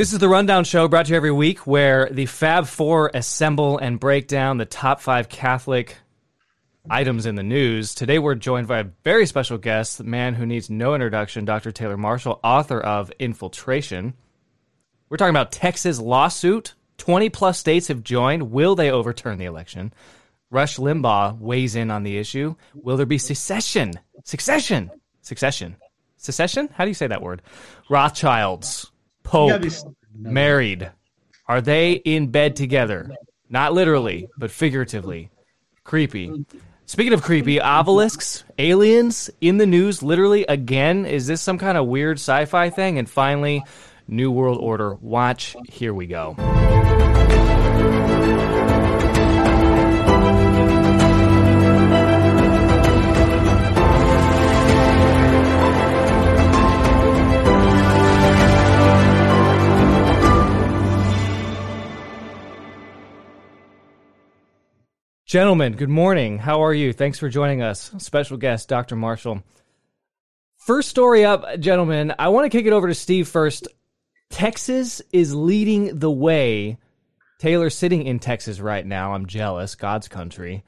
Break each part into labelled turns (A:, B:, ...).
A: This is the Rundown Show brought to you every week where the Fab Four assemble and break down the top five Catholic items in the news. Today we're joined by a very special guest, the man who needs no introduction, Dr. Taylor Marshall, author of Infiltration. We're talking about Texas lawsuit. 20 plus states have joined. Will they overturn the election? Rush Limbaugh weighs in on the issue. Will there be secession? Succession? Succession? Secession? How do you say that word? Rothschilds. Pope. Married. Are they in bed together? Not literally, but figuratively. Creepy. Speaking of creepy, obelisks, aliens in the news, literally again. Is this some kind of weird sci fi thing? And finally, New World Order. Watch. Here we go. Gentlemen, good morning. How are you? Thanks for joining us. Special guest, Dr. Marshall. First story up, gentlemen. I want to kick it over to Steve first. Texas is leading the way. Taylor's sitting in Texas right now. I'm jealous. God's country.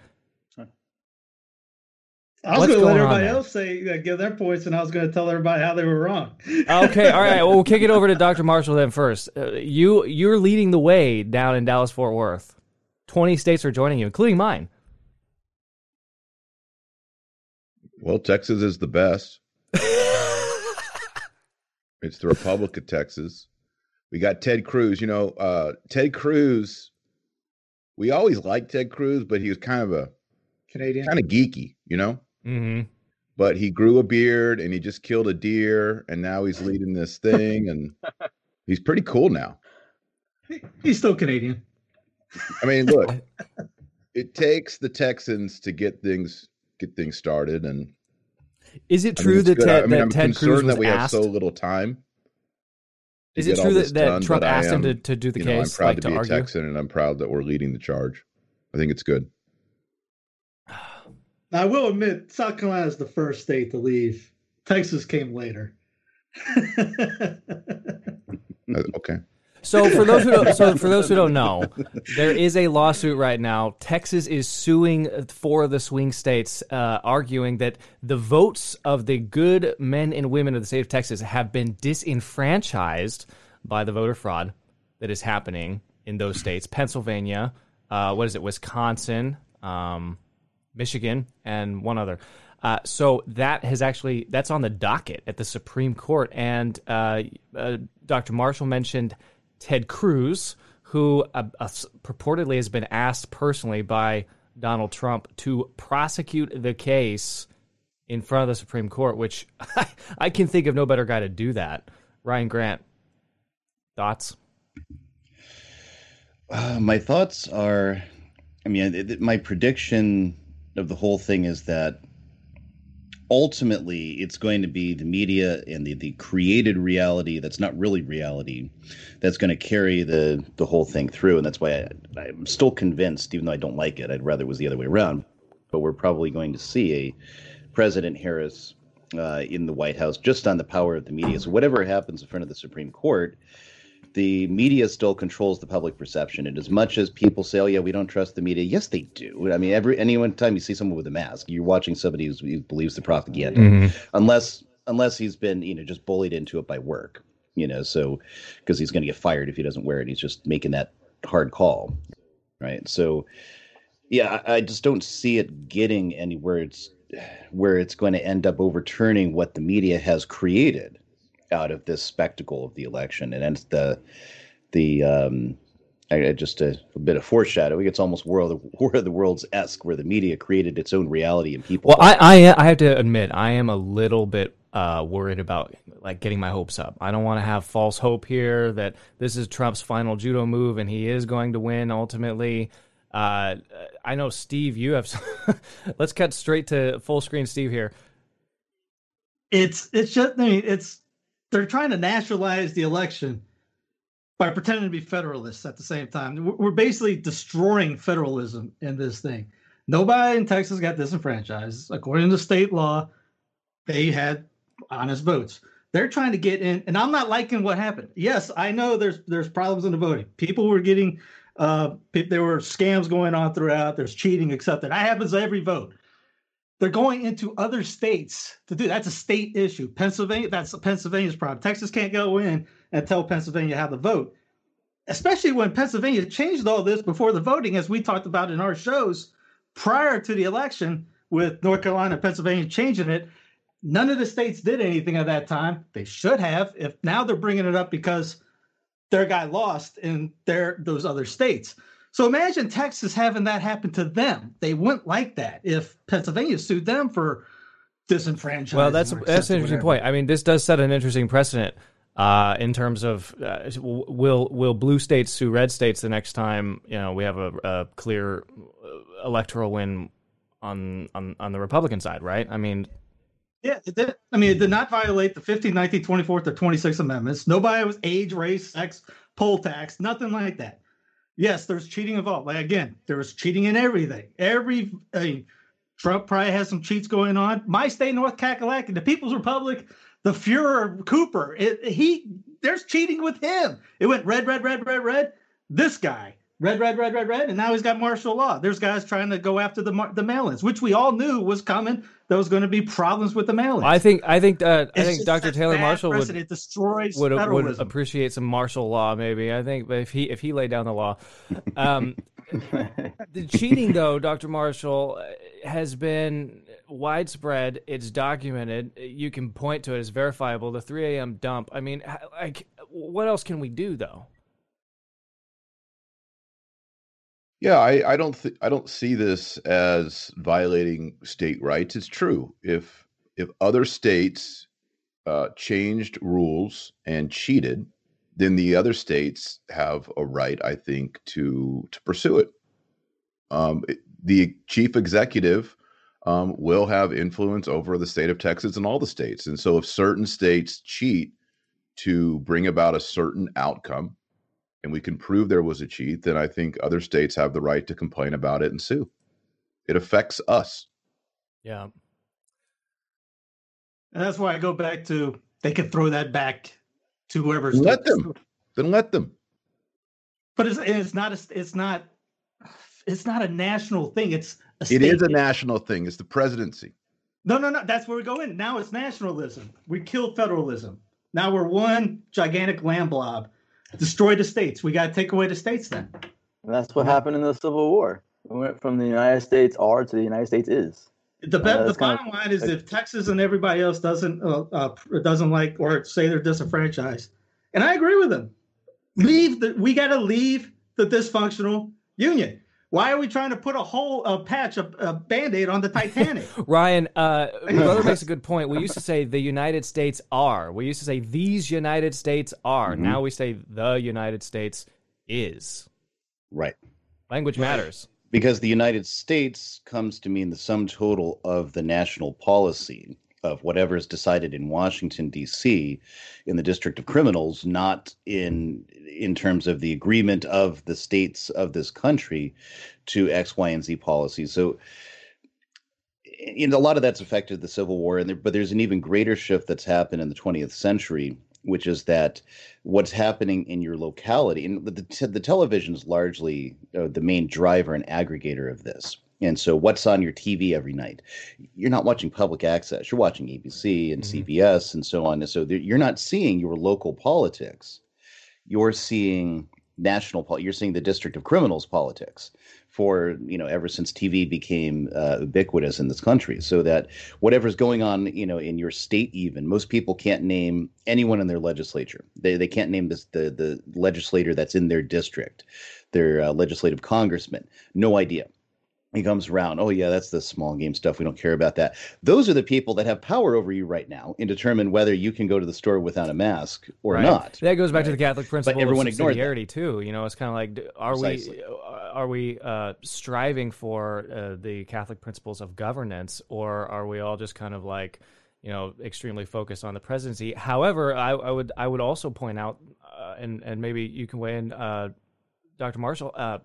B: I was going to let everybody else say uh, give their points, and I was going to tell everybody how they were wrong.
A: okay, all right. Well, we'll kick it over to Dr. Marshall then first. Uh, you you're leading the way down in Dallas Fort Worth. 20 states are joining you, including mine.
C: Well, Texas is the best. it's the Republic of Texas. We got Ted Cruz. You know, uh, Ted Cruz, we always liked Ted Cruz, but he was kind of a
B: Canadian,
C: kind of geeky, you know?
A: Mm-hmm.
C: But he grew a beard and he just killed a deer, and now he's leading this thing, and he's pretty cool now.
B: He's still Canadian.
C: I mean, look, it takes the Texans to get things get things started, and
A: is it true I mean, that, Ted, I mean, that I'm Ted Cruz
C: that we
A: asked,
C: have so little time?
A: Is it true that, that done, Trump asked am, him to, to do the
C: you
A: know,
C: case? I'm proud
A: like,
C: to,
A: to
C: be
A: argue?
C: a Texan, and I'm proud that we're leading the charge. I think it's good.
B: I will admit, South Carolina is the first state to leave. Texas came later.
C: Uh, okay.
A: So for those who don't, so for those who don't know, there is a lawsuit right now. Texas is suing four of the swing states, uh, arguing that the votes of the good men and women of the state of Texas have been disenfranchised by the voter fraud that is happening in those states. Pennsylvania, uh, what is it? Wisconsin, um, Michigan, and one other. Uh, so that has actually that's on the docket at the Supreme Court, and uh, uh Dr. Marshall mentioned Ted Cruz, who uh, uh, purportedly has been asked personally by Donald Trump to prosecute the case in front of the Supreme Court, which I can think of no better guy to do that. Ryan Grant, thoughts?
D: Uh, my thoughts are, I mean, it, my prediction of the whole thing is that ultimately it's going to be the media and the, the created reality that's not really reality that's going to carry the the whole thing through. And that's why I, i'm still convinced even though i don't like it i'd rather it was the other way around but we're probably going to see a president harris uh, in the white house just on the power of the media. So whatever happens in front of the supreme court the media still controls the public perception. And as much as people say, "Oh yeah, we don't trust the media," yes, they do. I mean, every any time you see someone with a mask, you're watching somebody who believes the propaganda, mm-hmm. unless unless he's been you know just bullied into it by work, you know. So because he's going to get fired if he doesn't wear it, he's just making that hard call, right? So yeah, I, I just don't see it getting anywhere. It's where it's going to end up overturning what the media has created out of this spectacle of the election, and it's the the um, I, just a, a, bit of foreshadowing. It's almost world War of the Worlds esque, where the media created its own reality and people.
A: Well, I, I, I have to admit, I am a little bit uh, worried about like getting my hopes up. I don't want to have false hope here that this is Trump's final judo move and he is going to win ultimately. Uh, I know Steve, you have. Some Let's cut straight to full screen, Steve here.
B: It's it's just I mean it's they're trying to nationalize the election by pretending to be federalists at the same time. We're basically destroying federalism in this thing. Nobody in Texas got disenfranchised. According to state law, they had honest votes. They're trying to get in, and I'm not liking what happened. Yes, I know there's there's problems in the voting. People were getting, uh, there were scams going on throughout. There's cheating, accepted. That happens every vote. They're going into other states to do that's a state issue. Pennsylvania, that's Pennsylvania's problem. Texas can't go in and tell Pennsylvania how to vote, especially when Pennsylvania changed all this before the voting, as we talked about in our shows prior to the election with North Carolina Pennsylvania changing it. None of the states did anything at that time. They should have. If now they're bringing it up because their guy lost in their those other states. So imagine Texas having that happen to them. They wouldn't like that if Pennsylvania sued them for disenfranchisement.
A: Well, that's that's an interesting point. I mean, this does set an interesting precedent uh, in terms of uh, will will blue states sue red states the next time you know we have a, a clear electoral win on on on the Republican side, right? I mean,
B: yeah, it did. I mean, it did not violate the 15th, 19th, 24th, or 26th amendments. Nobody was age, race, sex, poll tax, nothing like that. Yes, there's cheating involved. Like again, there was cheating in everything. Every I Trump probably has some cheats going on. My state, North Kakalaki, the People's Republic, the Fuhrer Cooper, it, he there's cheating with him. It went red, red, red, red, red. This guy, red, red, red, red, red, and now he's got martial law. There's guys trying to go after the the mail-ins, which we all knew was coming. There was going to be problems with the mail-ins.
A: I think I think uh, I think Dr. Taylor Marshall would
B: it destroys
A: would,
B: would
A: appreciate some martial law. Maybe I think if he if he laid down the law. Um, the cheating, though, Dr. Marshall, uh, has been widespread. It's documented. You can point to it as verifiable. The 3 a.m. dump. I mean, like, what else can we do, though?
C: Yeah, I, I don't th- I don't see this as violating state rights. It's true. If if other states uh, changed rules and cheated, then the other states have a right, I think, to to pursue it. Um, the chief executive um, will have influence over the state of Texas and all the states, and so if certain states cheat to bring about a certain outcome, and we can prove there was a cheat, then I think other states have the right to complain about it and sue. It affects us.
A: Yeah.
B: And that's why I go back to they can throw that back to whoever's
C: let them. Then let them.
B: But it's it's not a, it's not it's not a national thing. It's a
C: it is a national thing. It's the presidency.
B: No, no, no. That's where we go in. Now it's nationalism. We killed federalism. Now we're one gigantic land blob destroy the states. We got to take away the states then.
E: And that's what happened in the Civil War. We went from the United States are to the United States is.
B: The, be- uh, the bottom of, line is if Texas and everybody else doesn't uh, uh, doesn't like or say they're disenfranchised, and I agree with them, leave the we got to leave the dysfunctional union. Why are we trying to put a whole a patch, a, a band-aid on the Titanic?
A: Ryan, uh, brother makes a good point. We used to say the United States are. We used to say these United States are. Mm-hmm. Now we say the United States is.
D: Right.
A: Language right. matters.
D: Because the United States comes to mean the sum total of the national policy of whatever is decided in Washington D.C. in the District of Criminals, not in in terms of the agreement of the states of this country to X, Y, and Z policies. So, know, a lot of that's affected the Civil War, and there, but there's an even greater shift that's happened in the 20th century, which is that what's happening in your locality, and the, the television is largely uh, the main driver and aggregator of this. And so, what's on your TV every night? You're not watching public access. You're watching ABC and mm-hmm. CBS and so on. And so, you're not seeing your local politics. You're seeing national. You're seeing the District of Criminals politics for you know ever since TV became uh, ubiquitous in this country. So that whatever's going on, you know, in your state, even most people can't name anyone in their legislature. They they can't name this the the legislator that's in their district, their uh, legislative congressman. No idea he comes around oh yeah that's the small game stuff we don't care about that those are the people that have power over you right now and determine whether you can go to the store without a mask or
A: right.
D: not
A: that goes back right. to the catholic principle but everyone of subsidiarity too you know it's kind of like are Precisely. we are we uh, striving for uh, the catholic principles of governance or are we all just kind of like you know extremely focused on the presidency however i, I would i would also point out uh, and and maybe you can weigh in uh, dr marshall uh,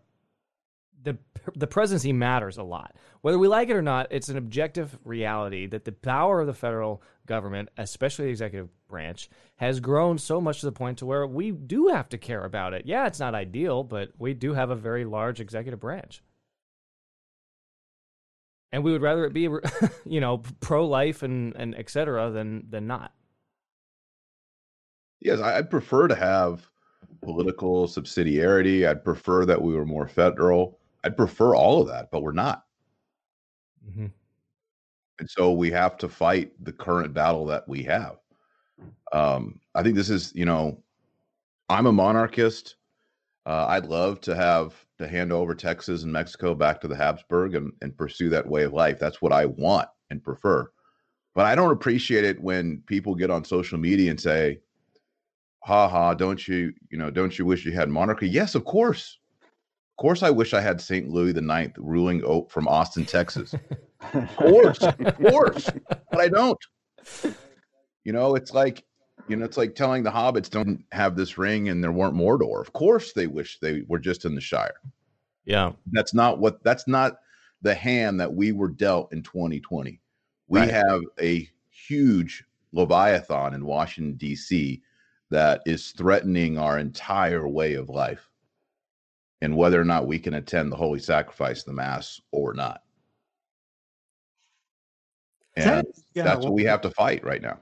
A: the the presidency matters a lot. Whether we like it or not, it's an objective reality that the power of the federal government, especially the executive branch, has grown so much to the point to where we do have to care about it. Yeah, it's not ideal, but we do have a very large executive branch. And we would rather it be, you know, pro life and, and et cetera than, than not.
C: Yes, I'd prefer to have political subsidiarity. I'd prefer that we were more federal. I'd prefer all of that, but we're not. Mm-hmm. And so we have to fight the current battle that we have. Um, I think this is, you know, I'm a monarchist. Uh, I'd love to have to hand over Texas and Mexico back to the Habsburg and, and pursue that way of life. That's what I want and prefer. But I don't appreciate it when people get on social media and say, ha ha, don't you, you know, don't you wish you had monarchy? Yes, of course. Of course, I wish I had St. Louis the Ninth ruling from Austin, Texas. of course, of course, but I don't. You know, it's like, you know, it's like telling the hobbits don't have this ring and there weren't Mordor. Of course, they wish they were just in the Shire.
A: Yeah,
C: that's not what. That's not the hand that we were dealt in 2020. We right. have a huge leviathan in Washington D.C that is threatening our entire way of life and whether or not we can attend the holy sacrifice, the mass, or not. And yeah, that's well, what we have to fight right now.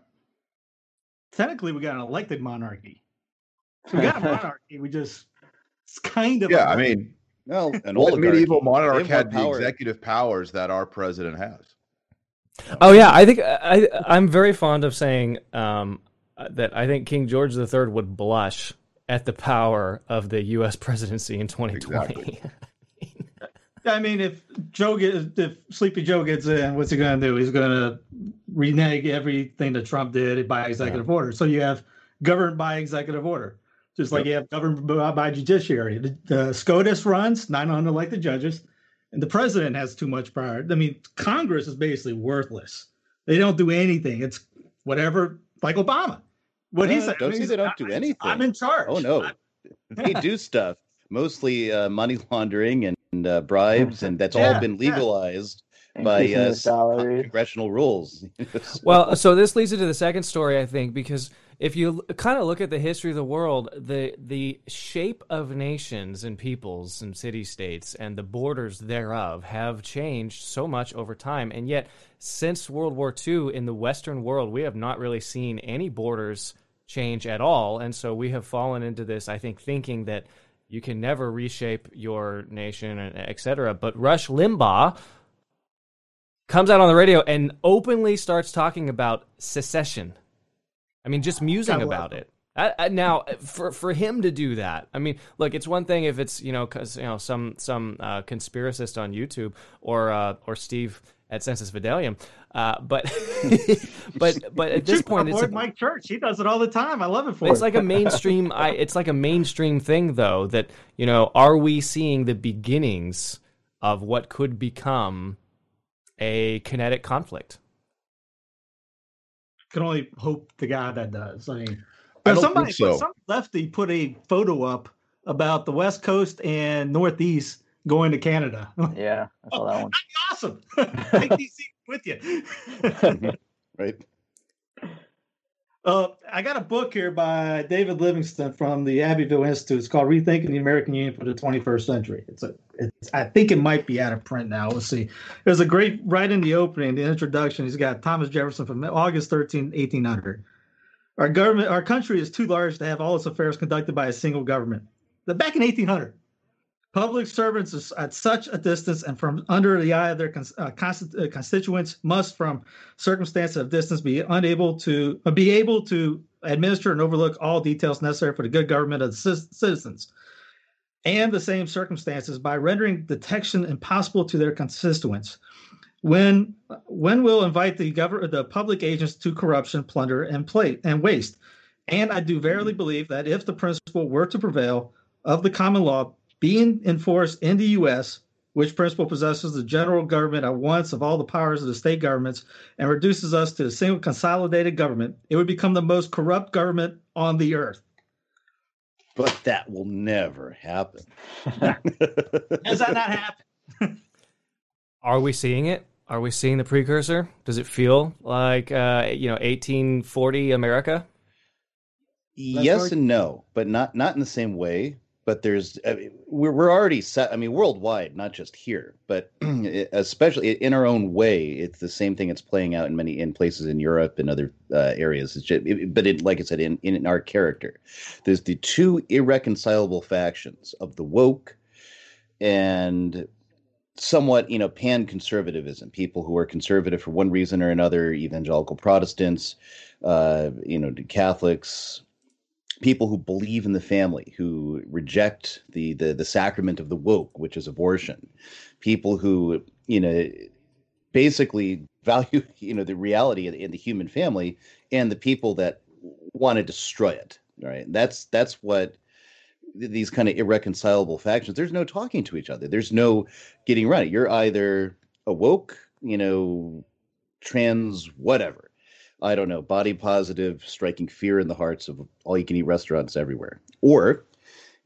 B: Technically, we got an elected monarchy. So we got a monarchy. We just it's kind of
C: yeah. I mean, well, an old medieval monarch had the executive powers that our president has.
A: Oh yeah, I think I I'm very fond of saying um, uh, that I think King George III would blush at the power of the U.S. presidency in 2020. Exactly.
B: I mean, if Joe gets, if Sleepy Joe gets in, what's he going to do? He's going to renege everything that Trump did by executive yeah. order. So you have governed by executive order, just like yep. you have governed by, by judiciary. The, the, SCOTUS runs nine unelected judges, and the president has too much power. I mean, Congress is basically worthless. They don't do anything. It's whatever, like Obama. What he uh, said.
D: Don't say they don't do anything.
B: I'm in charge.
D: Oh no, they do stuff. Mostly uh, money laundering and uh, bribes, and that's yeah, all been legalized. Yeah. By uh, congressional rules.
A: well, so this leads into the second story, I think, because if you kind of look at the history of the world, the the shape of nations and peoples and city states and the borders thereof have changed so much over time, and yet since World War II in the Western world, we have not really seen any borders change at all. And so we have fallen into this, I think, thinking that you can never reshape your nation, et cetera. But Rush Limbaugh comes out on the radio and openly starts talking about secession. I mean, just musing about it. I, I, now, for for him to do that, I mean, look, it's one thing if it's you know, cause you know some some uh, conspiracist on YouTube or uh, or Steve at Sensus Fidelium. Uh, but but but at this point,
B: it's a, Mike Church. He does it all the time. I love it for.
A: It's like a mainstream. I, it's like a mainstream thing, though. That you know, are we seeing the beginnings of what could become a kinetic conflict?
B: Can only hope to God that does. I mean, I somebody, so. some lefty put a photo up about the West Coast and Northeast going to Canada.
E: Yeah, I saw that one.
B: awesome. Take these seats with you.
D: right.
B: Uh, I got a book here by David Livingston from the Abbeville Institute. It's called "Rethinking the American Union for the 21st Century." It's a, it's, I think it might be out of print now. We'll see. There's a great right in the opening, the introduction. He's got Thomas Jefferson from August 13, 1800. Our government, our country is too large to have all its affairs conducted by a single government. The back in 1800, Public servants at such a distance and from under the eye of their uh, uh, constituents must, from circumstances of distance, be unable to uh, be able to administer and overlook all details necessary for the good government of the citizens, and the same circumstances by rendering detection impossible to their constituents. When when will invite the government, the public agents to corruption, plunder, and plate and waste. And I do verily believe that if the principle were to prevail of the common law, being enforced in the U.S., which principle possesses the general government at once of all the powers of the state governments and reduces us to a single consolidated government, it would become the most corrupt government on the earth.
D: But that will never happen.
B: Has that not happened?
A: Are we seeing it? Are we seeing the precursor? Does it feel like uh, you know 1840 America?
D: yes
B: right.
D: and no, but not not in the same way. But there's I mean, we're we're already set. I mean, worldwide, not just here, but especially in our own way, it's the same thing. It's playing out in many in places in Europe and other uh, areas. It's just, it, but it, like I said, in in our character, there's the two irreconcilable factions of the woke and somewhat you know pan conservatism people who are conservative for one reason or another evangelical protestants uh you know catholics people who believe in the family who reject the the the sacrament of the woke which is abortion. People who you know basically value you know the reality in, the human family and the people that want to destroy it right? That's that's what these kind of irreconcilable factions there's no talking to each other. There's no getting right. You're either a woke you know trans whatever I don't know, body positive, striking fear in the hearts of all you can eat restaurants everywhere. Or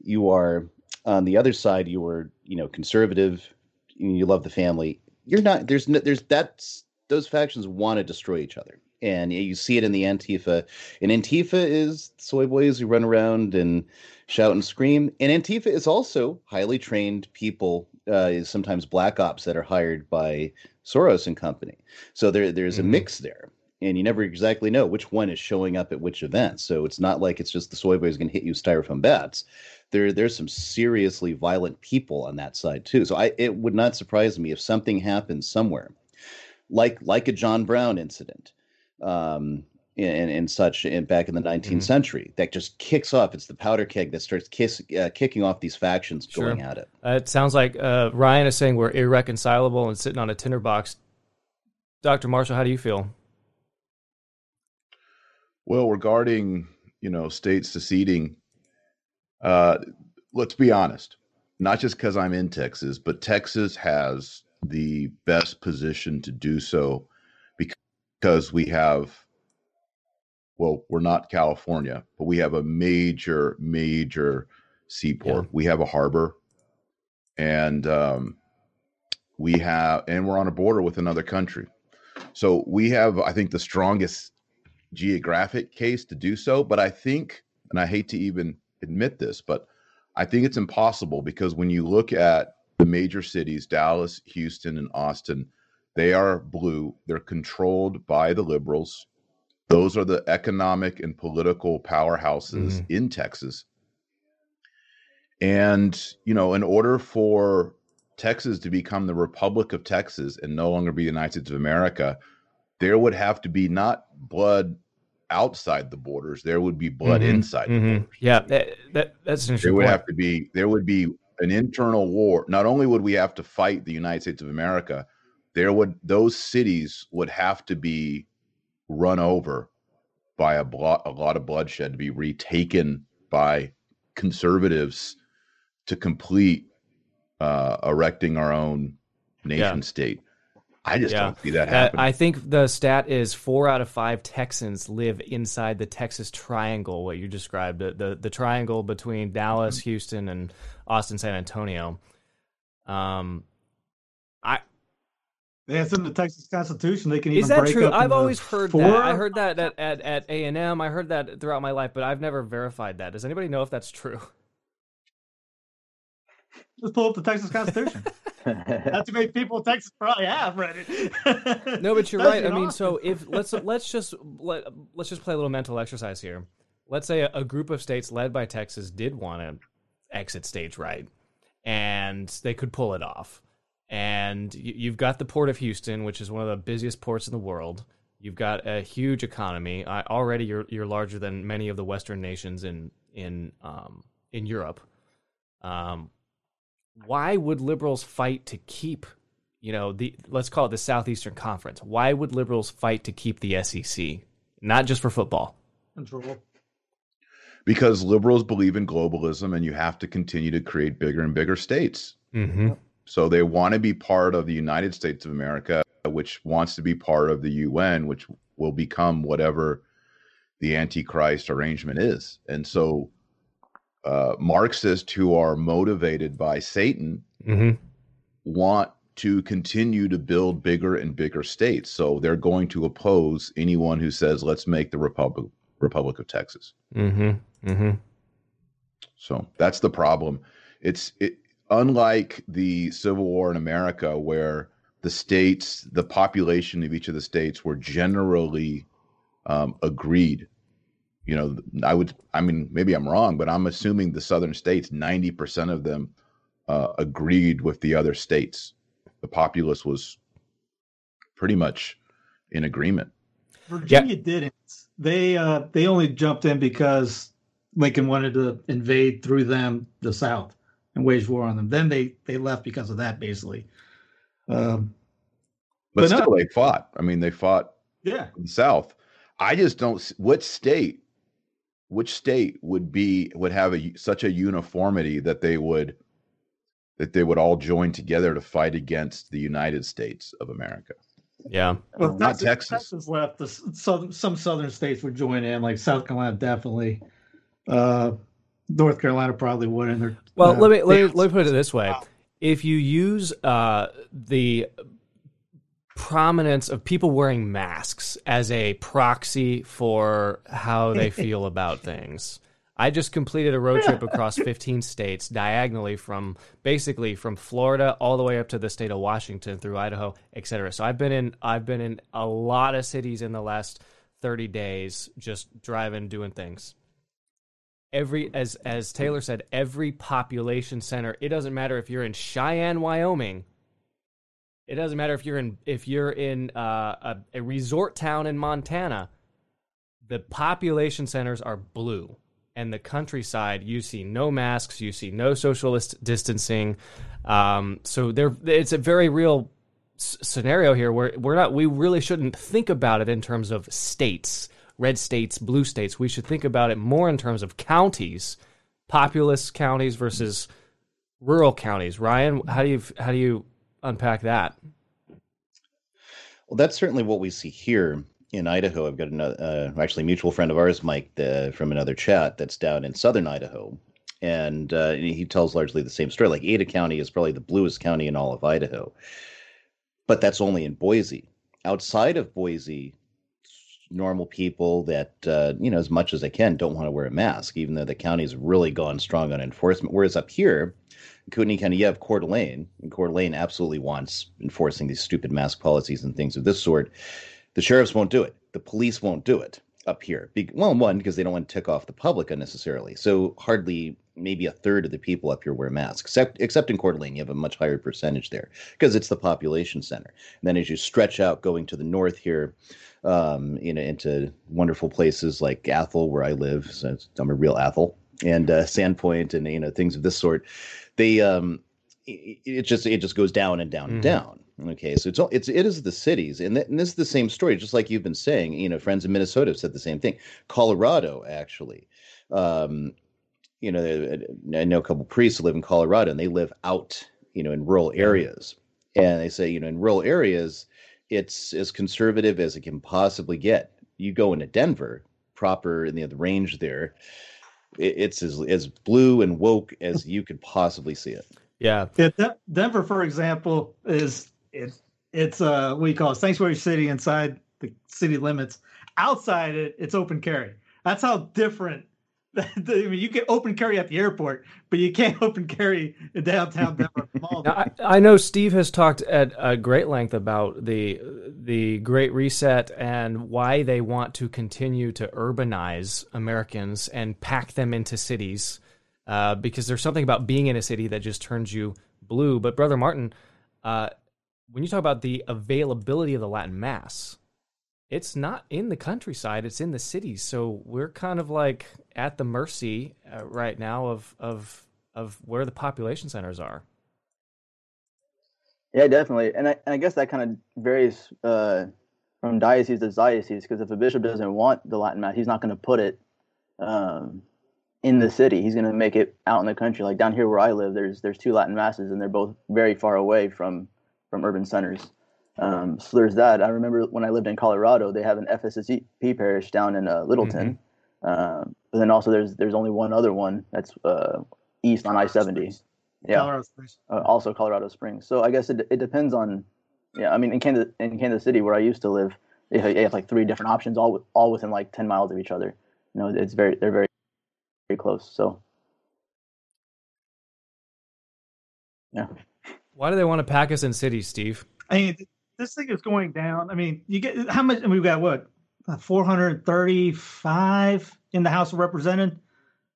D: you are on the other side, you are, you know, conservative, you love the family. You're not there's no, there's that's those factions want to destroy each other. And you see it in the Antifa. And Antifa is soy boys who run around and shout and scream. And Antifa is also highly trained people, uh, sometimes black ops that are hired by Soros and company. So there there's
A: Mhm.
D: a mix there and you never exactly know which one is showing up at which event. So it's not like it's just the soy boys going to hit you with styrofoam bats. There, there's some seriously violent people on that side too. So I, it would not surprise me if something happens somewhere, like like a John Brown incident, um, and and such, in, back in the 19th
A: Mhm.
D: century, that just kicks off. It's the powder keg that starts kiss, uh, kicking off these factions
A: Sure.
D: going at it.
A: Uh, it sounds like uh, Ryan is saying we're irreconcilable and sitting on a tinderbox. Dr. Marshall, how do you feel?
C: Well, regarding you know states seceding, uh, let's be honest. Not just because I'm in Texas, but Texas has the best position to do so because we have. Well, we're not California, but we have a major, major seaport. We have a harbor, and um, we have, and we're on a border with another country. So we have, I think, the strongest geographic case to do so. But I think, and I hate to even admit this, but I think it's impossible because when you look at the major cities, Dallas, Houston, and Austin, they are blue. They're controlled by the liberals. Those are the economic and political powerhouses mm-hmm. in Texas. And, you know, in order for Texas to become the Republic of Texas and no longer be the United States of America, there would have to be not blood outside the borders, there would be blood
A: Mhm,
C: inside the
A: Mhm.
C: borders.
A: Yeah, that, that that's an
C: There would
A: point.
C: have to be there would be an internal war. Not only would we have to fight the United States of America, there would those cities would have to be run over by a, blo- a lot of bloodshed to be retaken by conservatives to complete uh, erecting our own nation
A: Yeah.
C: state. I just
A: Yeah.
C: don't see that
A: Uh,
C: happening.
A: I think the stat is four out of five Texans live inside the Texas Triangle. What you described, the the, the triangle between Dallas,
C: Mm-hmm.
A: Houston, and Austin, San Antonio. Um, I
B: Yeah, it's in the Texas Constitution. They can
A: is that
B: break
A: true?
B: up
A: I've always heard
B: four.
A: that. I heard that at at at A and M. I heard that throughout my life, but I've never verified that. Does anybody know if that's true?
B: Let's pull up the Texas Constitution. Not too many people in Texas probably have read it.
A: No, but you're right. I mean,
B: Austin.
A: so if let's let's just let, let's just play a little mental exercise here. Let's say a, a group of states led by Texas did want to exit stage right, and they could pull it off. And you, you've got the port of Houston, which is one of the busiest ports in the world. You've got a huge economy. Uh, already, you're you're larger than many of the Western nations in in um, in Europe. Um, why would liberals fight to keep you know the let's call it the southeastern conference why would liberals fight to keep the sec not just for football
B: Control.
C: because liberals believe in globalism and you have to continue to create bigger and bigger states.
A: mm-hmm.
C: So they want to be part of the United States of America, which wants to be part of the UN, which will become whatever the Antichrist arrangement is. And so uh, Marxists who are motivated by Satan
A: Mm-hmm.
C: want to continue to build bigger and bigger states. So they're going to oppose anyone who says, let's make the Republic, Republic of Texas.
A: Mm-hmm. Mm-hmm.
C: So that's the problem. It's it, unlike the Civil War in America, where the states, the population of each of the states were generally um, agreed. You know, I would, I mean, maybe I'm wrong, but I'm assuming the southern states, 90% of them uh, agreed with the other states. The populace was pretty much in agreement.
B: Virginia didn't. They uh, they only jumped in because Lincoln wanted to invade through them the South and wage war on them. Then they they left because of that, basically. Um,
C: But,
B: But no-
C: still, they fought. I mean, they fought
B: yeah,
C: in the South. I just don't. s- What state? Which state would be would have a such a uniformity that they would that they would all join together to fight against the United States of America?
A: Yeah.
B: well,
C: Not Texas.
B: left. The s- southern, some southern states would join in, like South Carolina, definitely. Uh, North Carolina probably wouldn't. They're,
A: Well,
B: uh,
A: let me let me, let me put it this way: if you use uh, the prominence of people wearing masks as a proxy for how they feel about things. I just completed a road trip across 15 states diagonally from basically from Florida all the way up to the state of Washington through Idaho, et cetera. So I've been in I've been in a lot of cities in the last 30 days just driving doing things every as as Taylor said, every population center. It doesn't matter if you're in Cheyenne, Wyoming. It doesn't matter if you're in if you're in uh, a, a resort town in Montana. The population centers are blue, and the countryside you see no masks, you see no social dis- distancing. Um, so there, it's a very real s- scenario here where we're not. We really shouldn't think about it in terms of states red states, blue states. We should think about it more in terms of counties, populous counties versus rural counties. Ryan, how do you how do you unpack that?
D: Well, that's certainly what we see here in Idaho. I've got another, uh, actually, mutual friend of ours, Mike, the, from another chat that's down in southern Idaho. And uh, he tells largely the same story. Like Ada County is probably the bluest county in all of Idaho, but that's only in Boise. Outside of Boise, normal people that, uh, you know, as much as they can, don't want to wear a mask, even though the county's really gone strong on enforcement. Whereas up here, Kootenai County, you have Coeur d'Alene, and Coeur d'Alene absolutely wants enforcing these stupid mask policies and things of this sort. The sheriffs won't do it. The police won't do it up here. Be- well, one, because they don't want to tick off the public unnecessarily. So hardly maybe a third of the people up here wear masks, except except in Coeur d'Alene, you have a much higher percentage there because it's the population center. And then as you stretch out going to the north here, um, you know, into wonderful places like Athol, where I live, so I'm a real Athol, and uh, Sandpoint, and you know things of this sort. They um, it, it just it just goes down and down
A: Mhm.
D: and down. Okay, so it's all it's it is the cities, and, th- and this is the same story, just like you've been saying. You know, friends in Minnesota have said the same thing. Colorado, actually, um, you know, I know a couple priests who live in Colorado, and they live out, you know, in rural areas, and they say, you know, in rural areas, it's as conservative as it can possibly get. You go into Denver, proper in the, the range there, it, it's as as blue and woke as you could possibly see it.
A: Yeah,
B: Yeah, De- Denver, for example, is it's it's uh what do you call it sanctuary city inside the city limits. Outside it, it's open carry. That's how different. You can open carry at the airport, but you can't open carry in downtown Denver. Mall.
A: Now, I, I know Steve has talked at a great length about the the Great Reset and why they want to continue to urbanize Americans and pack them into cities, uh, because there's something about being in a city that just turns you blue. But brother Martin, uh, when you talk about the availability of the Latin Mass, it's not in the countryside; it's in the cities. So we're kind of like at the mercy uh, right now of of of where the population centers are.
E: Yeah, definitely. And I, and I guess that kind of varies uh, from diocese to diocese because if a bishop doesn't want the Latin Mass, he's not going to put it um, in the city. He's going to make it out in the country. Like down here where I live, there's there's two Latin Masses, and they're both very far away from from urban centers. Um, so there's that. I remember when I lived in Colorado, they have an FSSP parish down in uh, Littleton. Um, but then also there's there's only one other one that's uh, east on I seventy. Yeah,
B: Colorado Springs.
E: uh, also Colorado Springs. So I guess it, it depends on, yeah. I mean, in Kansas in Kansas City where I used to live, they have, they have like three different options, all all within like ten miles of each other. You know, it's very they're very very close. So yeah,
A: Why do they want to pack us in cities, Steve?
B: I mean, this thing is going down. I mean, you get how much? And we've got what, hundred thirty-five in the House of Representatives.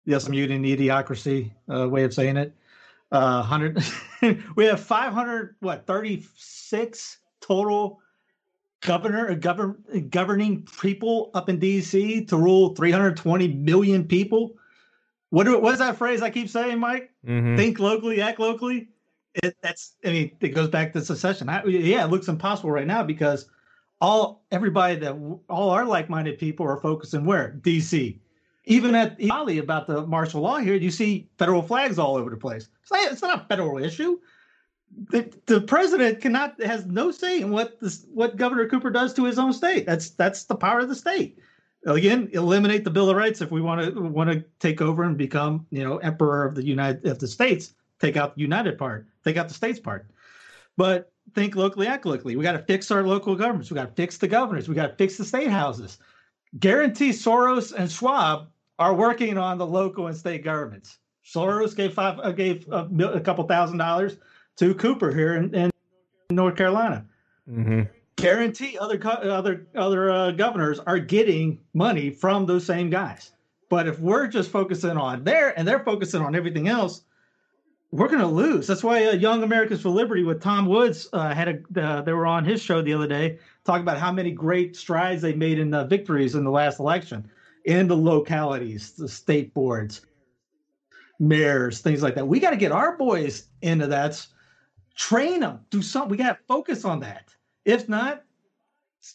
B: Yes, I'm using idiocracy uh, way of saying it. Uh, hundred. we have five hundred. What, thirty-six total governor uh, govern governing people up in D.C. to rule three hundred twenty million people. What do, what is that phrase I keep saying, Mike?
A: Mm-hmm.
B: think locally, act locally. It, that's I mean, it goes back to secession. I, yeah, it looks impossible right now because all everybody that all our like-minded people are focusing where DC. Even at Bali about the martial law here, you see federal flags all over the place. It's not, it's not a federal issue. The, the president cannot has no say in what this what Governor Cooper does to his own state. That's that's the power of the state. Again, eliminate the Bill of Rights if we want to want to take over and become you know emperor of the United of the states. Take out the United part. Take out the states part. But think locally, act locally. We got to fix our local governments. We got to fix the governors. We got to fix the state houses. Guarantee Soros and Schwab are working on the local and state governments. Soros gave five uh, gave a, a couple thousand dollars to Cooper here in, in North Carolina.
A: Mm-hmm.
B: Guarantee other other other uh, governors are getting money from those same guys. But if we're just focusing on there and they're focusing on everything else, we're going to lose. That's why uh, Young Americans for Liberty with Tom Woods uh, had a uh, they were on his show the other day talking about how many great strides they made in uh, victories in the last election in the localities, the state boards, mayors, things like that. We got to get our boys into that, train them, do something. We got to focus on that. If not,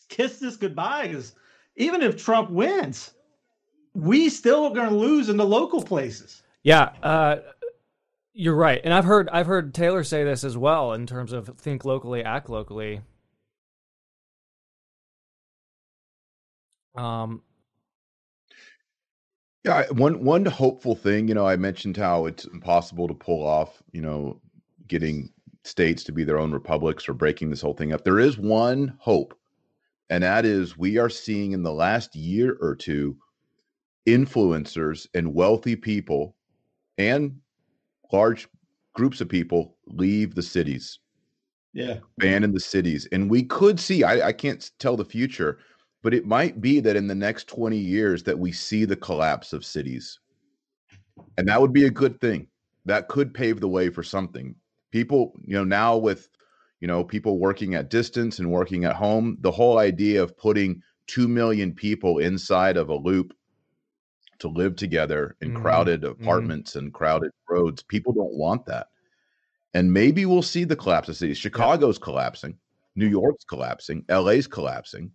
B: kiss this goodbye. Because even if Trump wins, we still are going to lose in the local places.
A: Yeah, uh, you're right, and I've heard I've heard Taylor say this as well in terms of think locally, act locally. Um,
C: Yeah, one one hopeful thing, you know, I mentioned how it's impossible to pull off, you know, getting states to be their own republics or breaking this whole thing up. There is one hope, and that is we are seeing in the last year or two influencers and wealthy people and large groups of people leave the cities
B: Yeah.
C: ban in the cities. And we could see, I, I can't tell the future, but it might be that in the next 20 years that we see the collapse of cities. And that would be a good thing. That could pave the way for something. People, you know, now with, you know, people working at distance and working at home, the whole idea of putting 2 million people inside of a loop to live together in
A: Mhm,
C: crowded apartments and crowded roads, people don't want that and maybe we'll see the collapse of cities. Chicago's collapsing, New York's collapsing, LA's collapsing.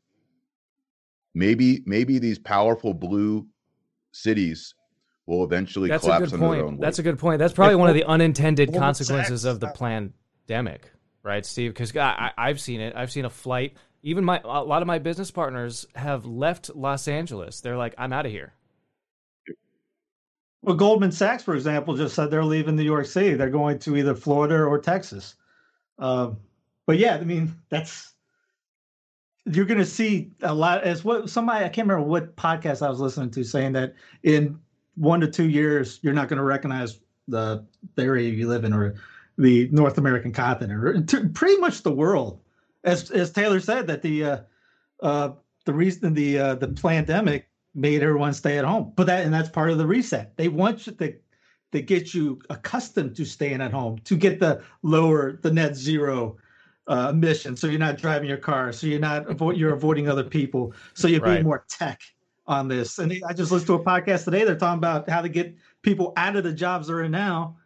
C: Maybe maybe these powerful blue cities will eventually
A: that's
C: collapse
A: good
C: under their own weight.
A: That's a good point. That's probably one of the unintended consequences
B: Sachs,
A: of the
B: uh,
A: pandemic, right, Steve? Because I, I- I've seen it. I've seen a flight. Even my a lot of my business partners have left Los Angeles. They're like, I'm out of here.
B: Well, Goldman Sachs, for example, just said they're leaving New York City. They're going to either Florida or Texas. Um, but yeah, I mean, that's you're going to see a lot. As what somebody I can't remember what podcast I was listening to saying that in one to two years you're not going to recognize the, the area you live in or the North American continent or pretty much the world. As as Taylor said, that the uh, uh, the reason the uh, the pandemic made everyone stay at home. But that and that's part of the reset. They want you to to get you accustomed to staying at home, to get the lower the net zero uh, emission, so you're not driving your car, so you're not avo- you're avoiding other people, so you're
A: Right.
B: being more tech on this. And I just listened to a podcast today. They're talking about how to get people out of the jobs they're in now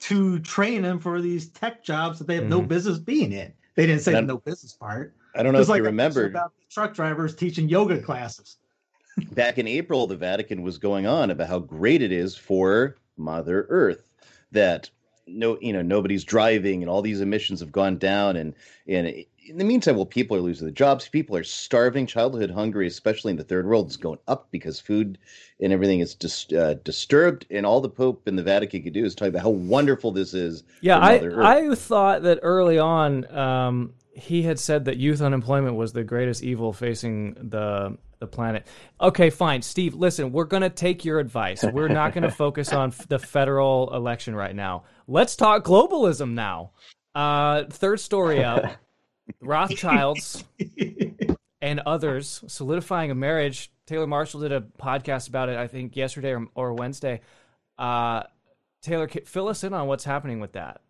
B: to train them for these tech jobs that they have no
A: Mhm.
B: business being in. They didn't say the no business part.
D: I don't know if
B: like
D: you remember
B: about truck drivers teaching yoga classes.
D: Back in April, the Vatican was going on about how great it is for Mother Earth that no, you know, nobody's driving, and all these emissions have gone down, and and in the meantime, well, people are losing their jobs, people are starving, childhood hunger, especially in the third world, is going up because food and everything is dis- uh, disturbed, and all the Pope and the Vatican could do is talk about how wonderful this is.
A: Yeah, I I thought that early on. Um, he had said that youth unemployment was the greatest evil facing the the planet. Okay, fine, Steve. Listen, we're going to take your advice. We're not going to focus on the federal election right now. Let's talk globalism now. Uh, third story up: Rothschilds and others solidifying a marriage. Taylor Marshall did a podcast about it, I think, yesterday or, or Wednesday. Uh, Taylor, fill us in on what's happening with that.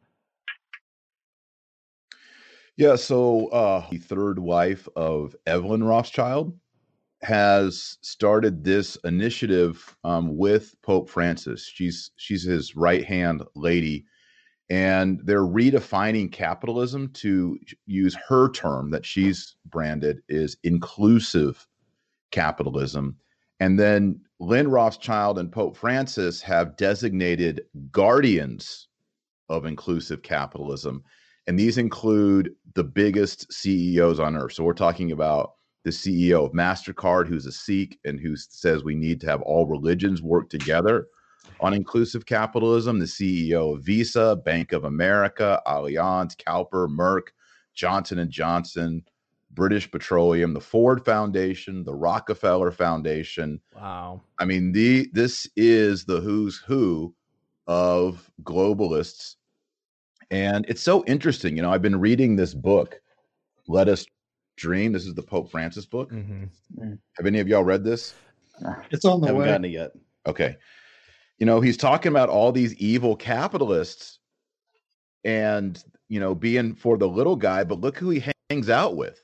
C: Yeah, so uh, the third wife of Evelyn Rothschild has started this initiative um, with Pope Francis. She's she's his right hand lady, and they're redefining capitalism to use her term that she's branded is inclusive capitalism. And then Lynn Rothschild and Pope Francis have designated guardians of inclusive capitalism and these include the biggest CEOs on earth. So we're talking about the CEO of MasterCard, who's a Sikh and who says we need to have all religions work together on inclusive capitalism, the CEO of Visa, Bank of America, Allianz, CalPERS, Merck, Johnson and Johnson, British Petroleum, the Ford Foundation, the Rockefeller Foundation.
A: Wow.
C: I mean, the this is the who's who of globalists and it's so interesting. You know, I've been reading this book, Let Us Dream. This is the Pope Francis book. Mm-hmm. Mm. Have any of y'all read this?
B: It's on the
D: Haven't
B: way.
D: gotten it yet.
C: Okay. You know, he's talking about all these evil capitalists and, you know, being for the little guy, but look who he hangs out with.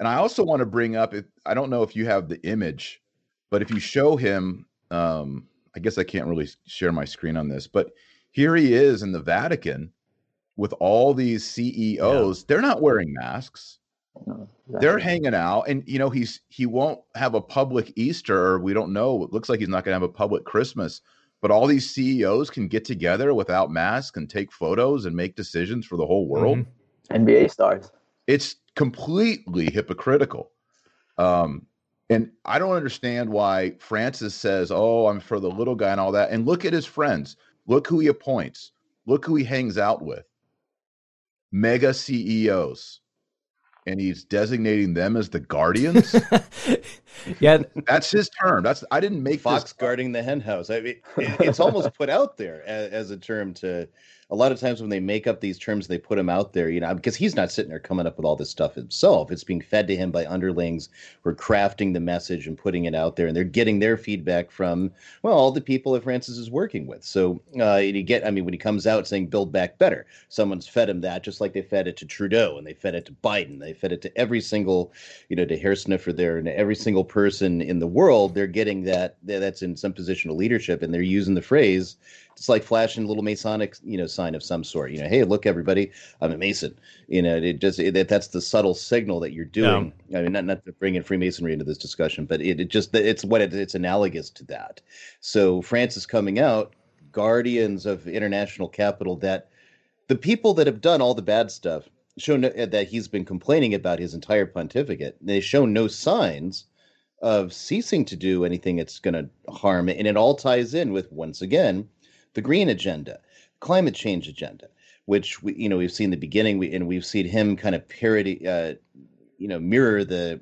C: And I also want to bring up, if, I don't know if you have the image, but if you show him, um, I guess I can't really share my screen on this, but here he is in the Vatican with all these CEOs. Yeah. They're not wearing masks. No, exactly. They're hanging out, and you know he's he won't have a public Easter. Or we don't know. It looks like he's not going to have a public Christmas. But all these CEOs can get together without masks and take photos and make decisions for the whole world.
E: Mm-hmm. NBA stars.
C: It's completely hypocritical. Um, and I don't understand why Francis says, "Oh, I'm for the little guy and all that." And look at his friends. Look who he appoints. Look who he hangs out with. Mega CEOs. And he's designating them as the guardians.
A: yeah,
C: that's his term. That's I didn't make
D: Fox
C: this
D: guarding the henhouse. I mean, it, it's almost put out there as, as a term to a lot of times when they make up these terms, they put him out there, you know, because he's not sitting there coming up with all this stuff himself. It's being fed to him by underlings who are crafting the message and putting it out there, and they're getting their feedback from well, all the people that Francis is working with. So uh, you get, I mean, when he comes out saying "Build Back Better," someone's fed him that, just like they fed it to Trudeau and they fed it to Biden, they fed it to every single, you know, to hair sniffer there, and every single person in the world. They're getting that that's in some position of leadership, and they're using the phrase it's like flashing a little Masonic, you know, sign of some sort. You know, hey, look, everybody, I'm a Mason. You know, it just it, that's the subtle signal that you're doing. Yeah. I mean, not not to bring in Freemasonry into this discussion, but it, it just it's what it, it's analogous to that. So Francis coming out, guardians of international capital, that the people that have done all the bad stuff show no, eh, that he's been complaining about his entire pontificate. They show no signs of ceasing to do anything that's going to harm it, and it all ties in with once again the green agenda, climate change agenda, which we, you know we've seen the beginning, we, and we've seen him kind of parody, uh, you know, mirror the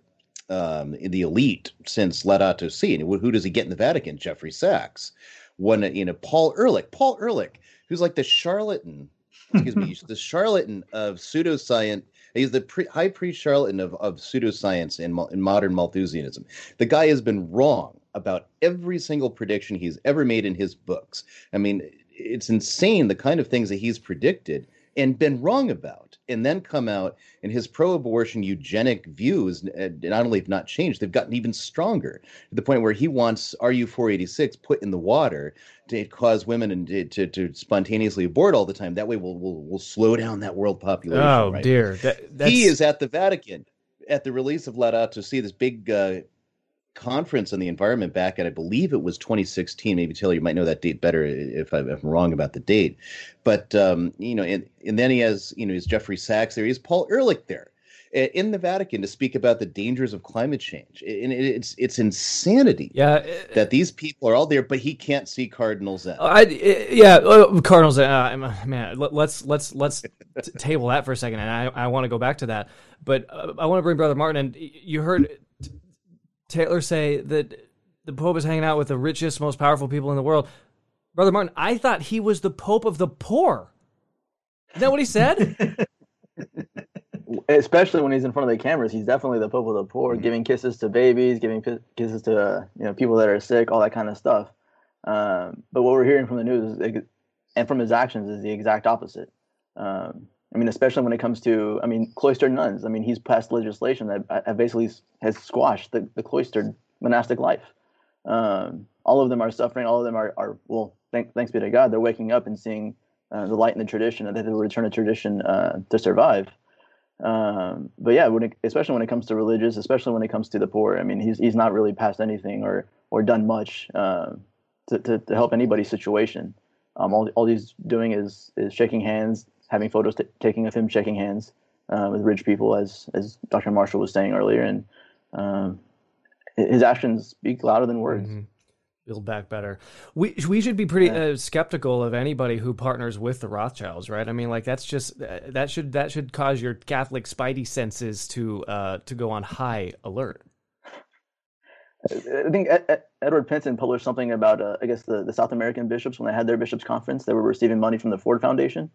D: um, the elite since Laudato Si. And who does he get in the Vatican? Jeffrey Sachs. One, you know, Paul Ehrlich. Paul Ehrlich, who's like the charlatan, excuse me, the charlatan of pseudoscience. He's the pre- high priest charlatan of, of pseudoscience in, in modern Malthusianism. The guy has been wrong about every single prediction he's ever made in his books. I mean, it's insane the kind of things that he's predicted and been wrong about, and then come out and his pro-abortion eugenic views not only have not changed, they've gotten even stronger to the point where he wants RU 486 put in the water to cause women to, to, to spontaneously abort all the time. That way, we'll we'll, we'll slow down that world population.
A: Oh
D: right?
A: dear, that,
D: he is at the Vatican at the release of Laudato Si, this big uh, conference on the environment back at I believe it was 2016. Maybe Taylor, you might know that date better if, I, am wrong about the date. But um, you know, and, and then he has you know he's Jeffrey Sachs there. He's Paul Ehrlich there in the Vatican to speak about the dangers of climate change. And it's it's insanity.
A: Yeah,
D: that these people are all there, but he can't see Cardinal Zen.
A: I yeah, uh, Cardinal Zen. Uh, man, let's let's let's table that for a second, and I I want to go back to that, but uh, I want to bring Brother Martin. And you heard Taylor say that the Pope is hanging out with the richest, most powerful people in the world. Brother Martin, I thought he was the Pope of the poor. Is that what he said?
E: Especially when he's in front of the cameras, he's definitely the Pope of the poor, mm-hmm. giving kisses to babies, giving kisses to uh, you know people that are sick, all that kind of stuff. Um, but what we're hearing from the news is, and from his actions is the exact opposite. Um, I mean, especially when it comes to, I mean, cloistered nuns. I mean, he's passed legislation that basically has squashed the, the cloistered monastic life. Um, all of them are suffering. All of them are, are well, thank, thanks be to God, they're waking up and seeing uh, the light in the tradition, and that they will return to tradition uh, to survive. Um, but yeah, when it, especially when it comes to religious, especially when it comes to the poor, I mean, he's he's not really passed anything or or done much uh, to, to, to help anybody's situation. Um, all all he's doing is is shaking hands, having photos t- taking of him shaking hands uh, with rich people, as as Dr. Marshall was saying earlier, and um, his actions speak louder than words. Mm-hmm.
A: Build back better. We we should be pretty yeah. uh, skeptical of anybody who partners with the Rothschilds, right? I mean, like that's just uh, that should that should cause your Catholic spidey senses to uh, to go on high alert.
E: I think Edward Pentin published something about, uh, I guess, the, the South American bishops when they had their bishops' conference. They were receiving money from the Ford Foundation,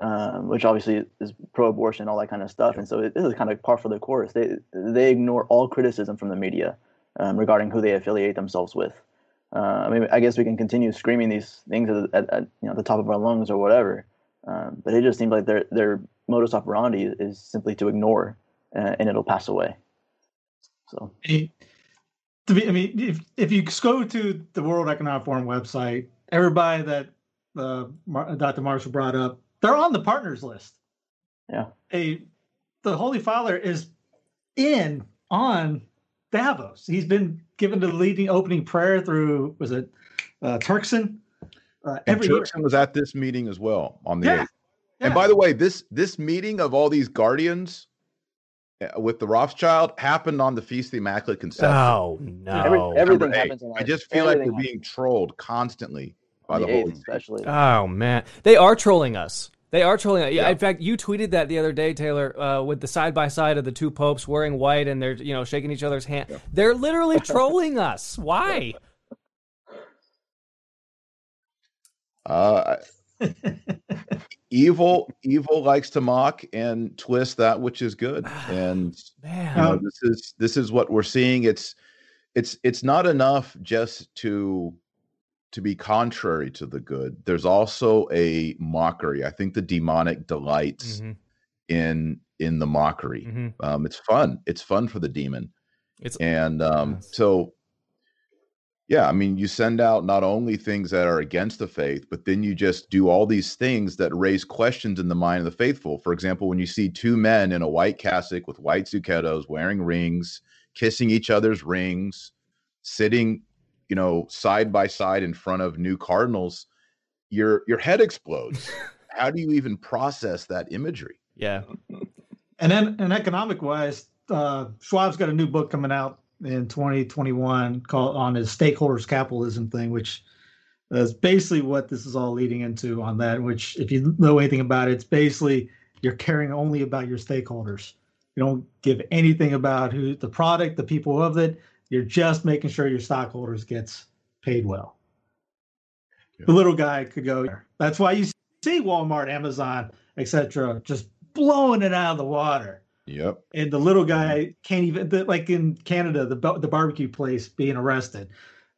E: um, which obviously is pro-abortion, all that kind of stuff. And so it, this is kind of par for the course. They they ignore all criticism from the media um, regarding who they affiliate themselves with. Uh, I mean, I guess we can continue screaming these things at, at, at you know the top of our lungs or whatever, um, but it just seems like their their modus operandi is simply to ignore, uh, and it'll pass away. So.
B: To be, I mean, if if you go to the World Economic Forum website, everybody that uh, Dr. Marshall brought up they're on the partners list.
E: Yeah.
B: A the Holy Father is in on Davos. He's been given the leading opening prayer through was it uh, Turkson?
C: Uh, every Turkson year. was at this meeting as well on the yeah. 8th. Yeah. And by the way, this this meeting of all these guardians uh, with the Rothschild happened on the Feast of the Immaculate Conception.
A: Oh no!
E: Every, everything happens.
C: I just feel like we're happens. being trolled constantly by the, the Holy
E: especially.
A: Oh man, they are trolling us. They are trolling. Us. Yeah. In fact, you tweeted that the other day, Taylor, uh, with the side by side of the two popes wearing white and they're you know shaking each other's hand. Yeah. They're literally trolling us. Why?
C: Uh, evil, evil likes to mock and twist that which is good, and
A: Man.
C: You know, this is this is what we're seeing. It's it's it's not enough just to to be contrary to the good. There's also a mockery. I think the demonic delights mm-hmm. in in the mockery. Mm-hmm. Um, it's fun. It's fun for the demon. It's and um, yes. so yeah, I mean, you send out not only things that are against the faith, but then you just do all these things that raise questions in the mind of the faithful. For example, when you see two men in a white cassock with white zucchettos wearing rings, kissing each other's rings, sitting you know, side by side in front of new cardinals, your your head explodes. How do you even process that imagery?
A: Yeah.
B: And then, and economic wise, uh, Schwab's got a new book coming out in 2021 called on his stakeholders capitalism thing, which is basically what this is all leading into on that. Which, if you know anything about it, it's basically you're caring only about your stakeholders. You don't give anything about who the product, the people of it. You're just making sure your stockholders gets paid well. The little guy could go. That's why you see Walmart, Amazon, etc., just blowing it out of the water.
C: Yep.
B: And the little guy can't even the, like in Canada, the the barbecue place being arrested.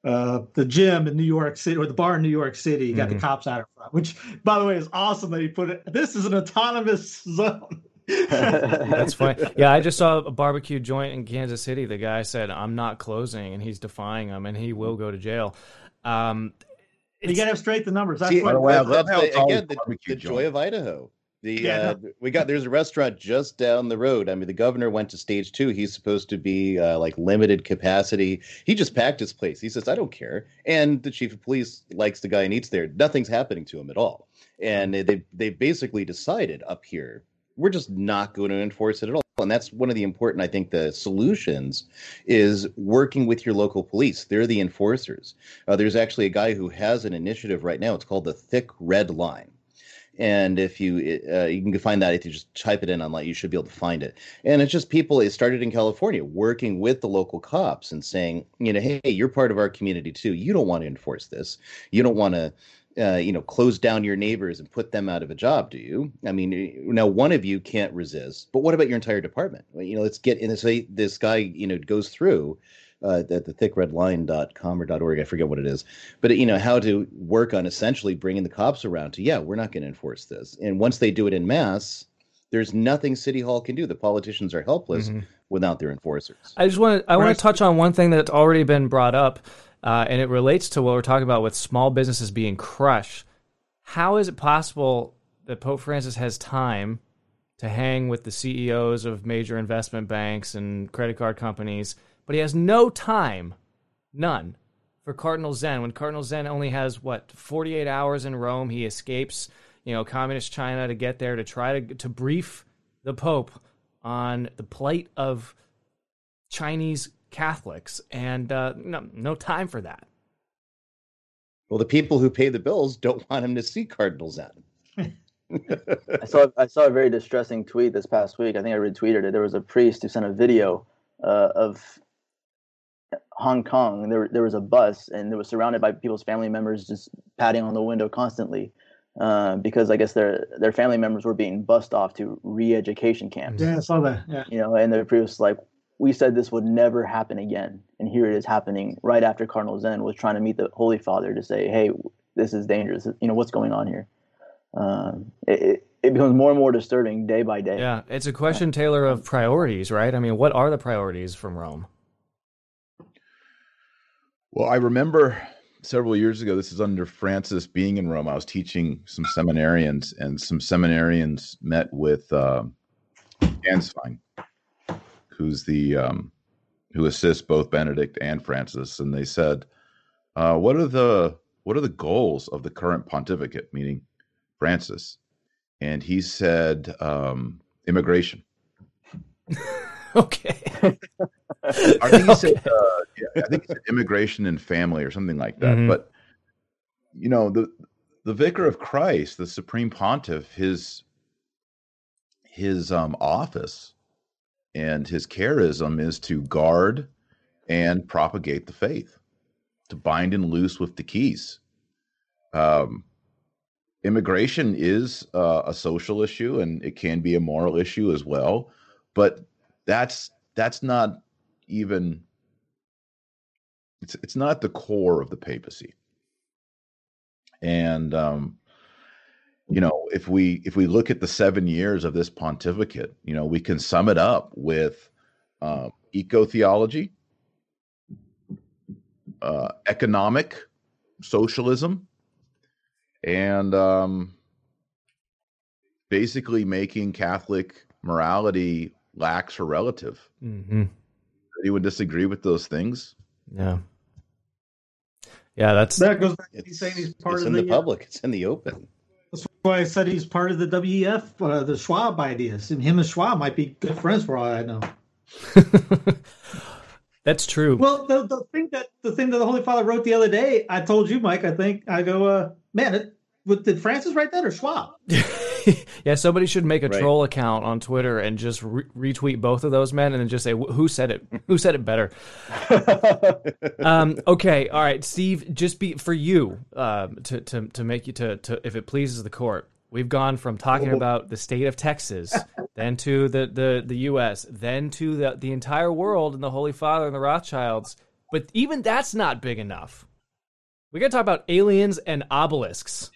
B: Uh, the gym in New York City or the bar in New York City got mm-hmm. the cops out of front, which by the way is awesome that he put it. This is an autonomous zone.
A: That's fine. Yeah, I just saw a barbecue joint in Kansas City. The guy said, "I'm not closing," and he's defying them, and he will go to jail. Um,
B: you got to have straight the numbers. That's
D: See, what, well, that's the, again the, the joy of Idaho. The
B: Yeah,
D: uh, we got there's a restaurant just down the road. I mean, the governor went to stage two. He's supposed to be uh, like limited capacity. He just packed his place. He says, "I don't care." And the chief of police likes the guy and eats there. Nothing's happening to him at all. And they they basically decided up here we're just not going to enforce it at all. And that's one of the important, I think, the solutions is working with your local police. They're the enforcers. Uh, there's actually a guy who has an initiative right now. It's called the Thick Red Line and if you uh, you can find that if you just type it in online you should be able to find it and it's just people it started in california working with the local cops and saying you know hey you're part of our community too you don't want to enforce this you don't want to uh, you know close down your neighbors and put them out of a job do you i mean now one of you can't resist but what about your entire department you know let's get in this this guy you know goes through uh, at the thickredline.com or dot .org. I forget what it is, but you know how to work on essentially bringing the cops around to yeah, we're not going to enforce this. And once they do it in mass, there's nothing City Hall can do. The politicians are helpless
A: Mm-hmm.
D: without their enforcers.
A: I just want to I want to touch on one thing that's already been brought up, uh, and it relates to what we're talking about with small businesses being crushed. How is it possible that Pope Francis has time to hang with the CEOs of major investment banks and credit card companies, but he has no time, none, for Cardinal Zen? When Cardinal Zen only has what 48 hours in Rome, he escapes, you know, communist China to get there to try to to brief the Pope on the plight of Chinese Catholics, and uh, no, no time for that.
D: Well, the people who pay the bills don't want him to see Cardinal Zen.
E: I saw I saw a very distressing tweet this past week. I think I retweeted it. There was a priest who sent a video uh, of Hong Kong. There there was a bus, and it was surrounded by people's family members just patting on the window constantly, uh, because I guess their their family members were being bussed off to re-education camps.
B: Yeah, I saw that. Yeah.
E: You know, and the priest was like, "We said this would never happen again, and here it is happening right after Cardinal Zen was trying to meet the Holy Father to say, hey, this is dangerous. You know, what's going on here?" Um, it, it, it becomes more and more disturbing day by day.
A: Yeah, it's a question, Taylor, of priorities, right? I mean, what are the priorities from Rome?
C: Well, I remember several years ago, this is under Francis being in Rome. I was teaching some seminarians, and some seminarians met with uh, Gänswein, who's the um, who assists both Benedict and Francis, and they said, uh, "What are the what are the goals of the current pontificate?" Meaning Francis, and he said, um, "Immigration."
A: Okay.
C: I think he said, uh, yeah, I think he said immigration and family or something like that.
A: Mhm.
C: But you know, the the vicar of Christ, the supreme pontiff, his his um, office and his charism is to guard and propagate the faith, to bind and loose with the keys. Um, immigration is uh, a social issue and it can be a moral issue as well, but that's that's not even it's it's not the core of the papacy and um you know if we if we look at the seven years of this pontificate you know we can sum it up with uh, eco theology uh, economic socialism and um basically making catholic morality lax or relative
A: hmm
C: anyone disagree with those things
A: Yeah. Yeah, that's
B: That goes back to
D: It's,
B: he's saying he's part
D: it's
B: of
D: in
B: the,
D: the, public. It's in the open.
B: Why I said he's part of the WEF, uh, the Schwab ideas, and him and Schwab might be good friends for all I know.
A: that's true.
B: Well, the, the thing that the thing that the Holy Father wrote the other day, I told you, Mike. I think I go, uh, man, it, what, did Francis write that or Schwab?
A: yeah, somebody should make a
D: Right.
A: troll account on Twitter and just re- retweet both of those men and then just say who said it. Who said it better? um, okay, all right, Steve. Just be for you um, to to to make you to to if it pleases the court. We've gone from talking about the state of Texas, then to the the the U.S., then to the the entire world and the Holy Father and the Rothschilds. But even that's not big enough. We got to talk about aliens and obelisks.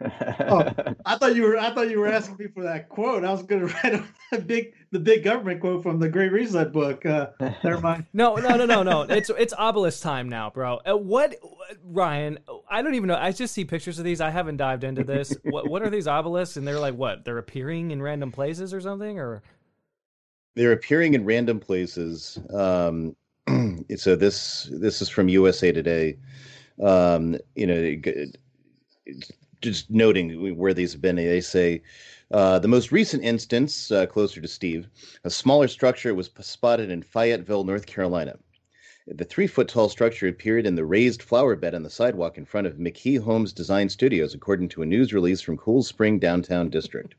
B: Oh, I thought you were. I thought you were asking me for that quote. I was going to write a big, the big government quote from the Great Reset book. Uh, never mind.
A: No, no, no, no, no. It's it's obelisk time now, bro. Uh, what, Ryan? I don't even know. I just see pictures of these. I haven't dived into this. what what are these obelisks? And they're like what? They're appearing in random places or something, or
D: they're appearing in random places. Um, so this this is from USA Today. Um, you know, just noting where these have been. They say uh, the most recent instance, uh, closer to Steve, a smaller structure was spotted in Fayetteville, North Carolina. The three foot tall structure appeared in the raised flower bed on the sidewalk in front of McKee Homes Design Studios, according to a news release from Cool Spring Downtown District.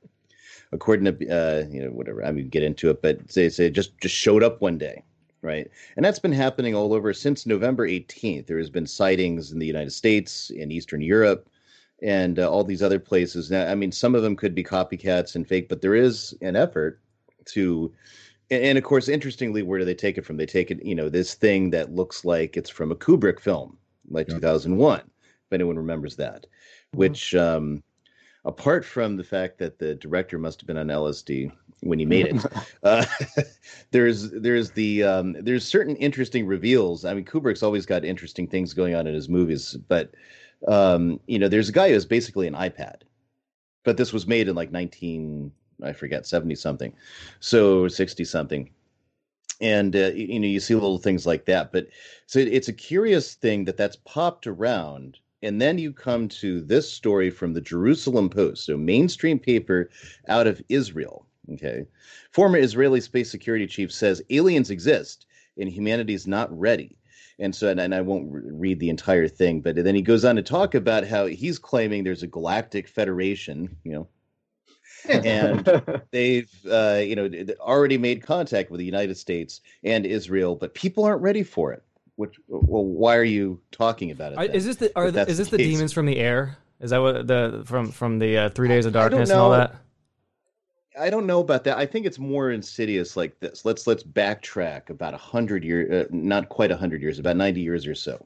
D: According to, uh, you know, whatever, I mean, get into it, but they say just, just showed up one day right? And that's been happening all over since November 18th. There has been sightings in the United States, in Eastern Europe, and uh, all these other places. Now, I mean, some of them could be copycats and fake, but there is an effort to. And of course, interestingly, where do they take it from? They take it, you know, this thing that looks like it's from a Kubrick film, like 2001, if anyone remembers that, mm-hmm. which, um, apart from the fact that the director must have been on LSD, when he made it. uh, there's there's the um, there's certain interesting reveals. I mean, Kubrick's always got interesting things going on in his movies, but um, you know, there's a guy who's basically an iPad, but this was made in like 19 I forget 70 something, so 60 something. And uh, you know, you see little things like that, but so it's a curious thing that that's popped around and then you come to this story from the Jerusalem Post, so mainstream paper out of Israel. Okay. Former Israeli space security chief says aliens exist and humanity is not ready. And so, and, and I won't re- read the entire thing, but then he goes on to talk about how he's claiming there's a galactic federation, you know, and they've, uh, you know, already made contact with the United States and Israel, but people aren't ready for it. Which, well, why are you talking about it?
A: Is this the, are the, is this the, the demons from the air? Is that what the from from the uh, Three Days of Darkness and all that?
D: I don't know about that. I think it's more insidious like this. Let's let's backtrack about a hundred years, uh, not quite a hundred years, about ninety years or so.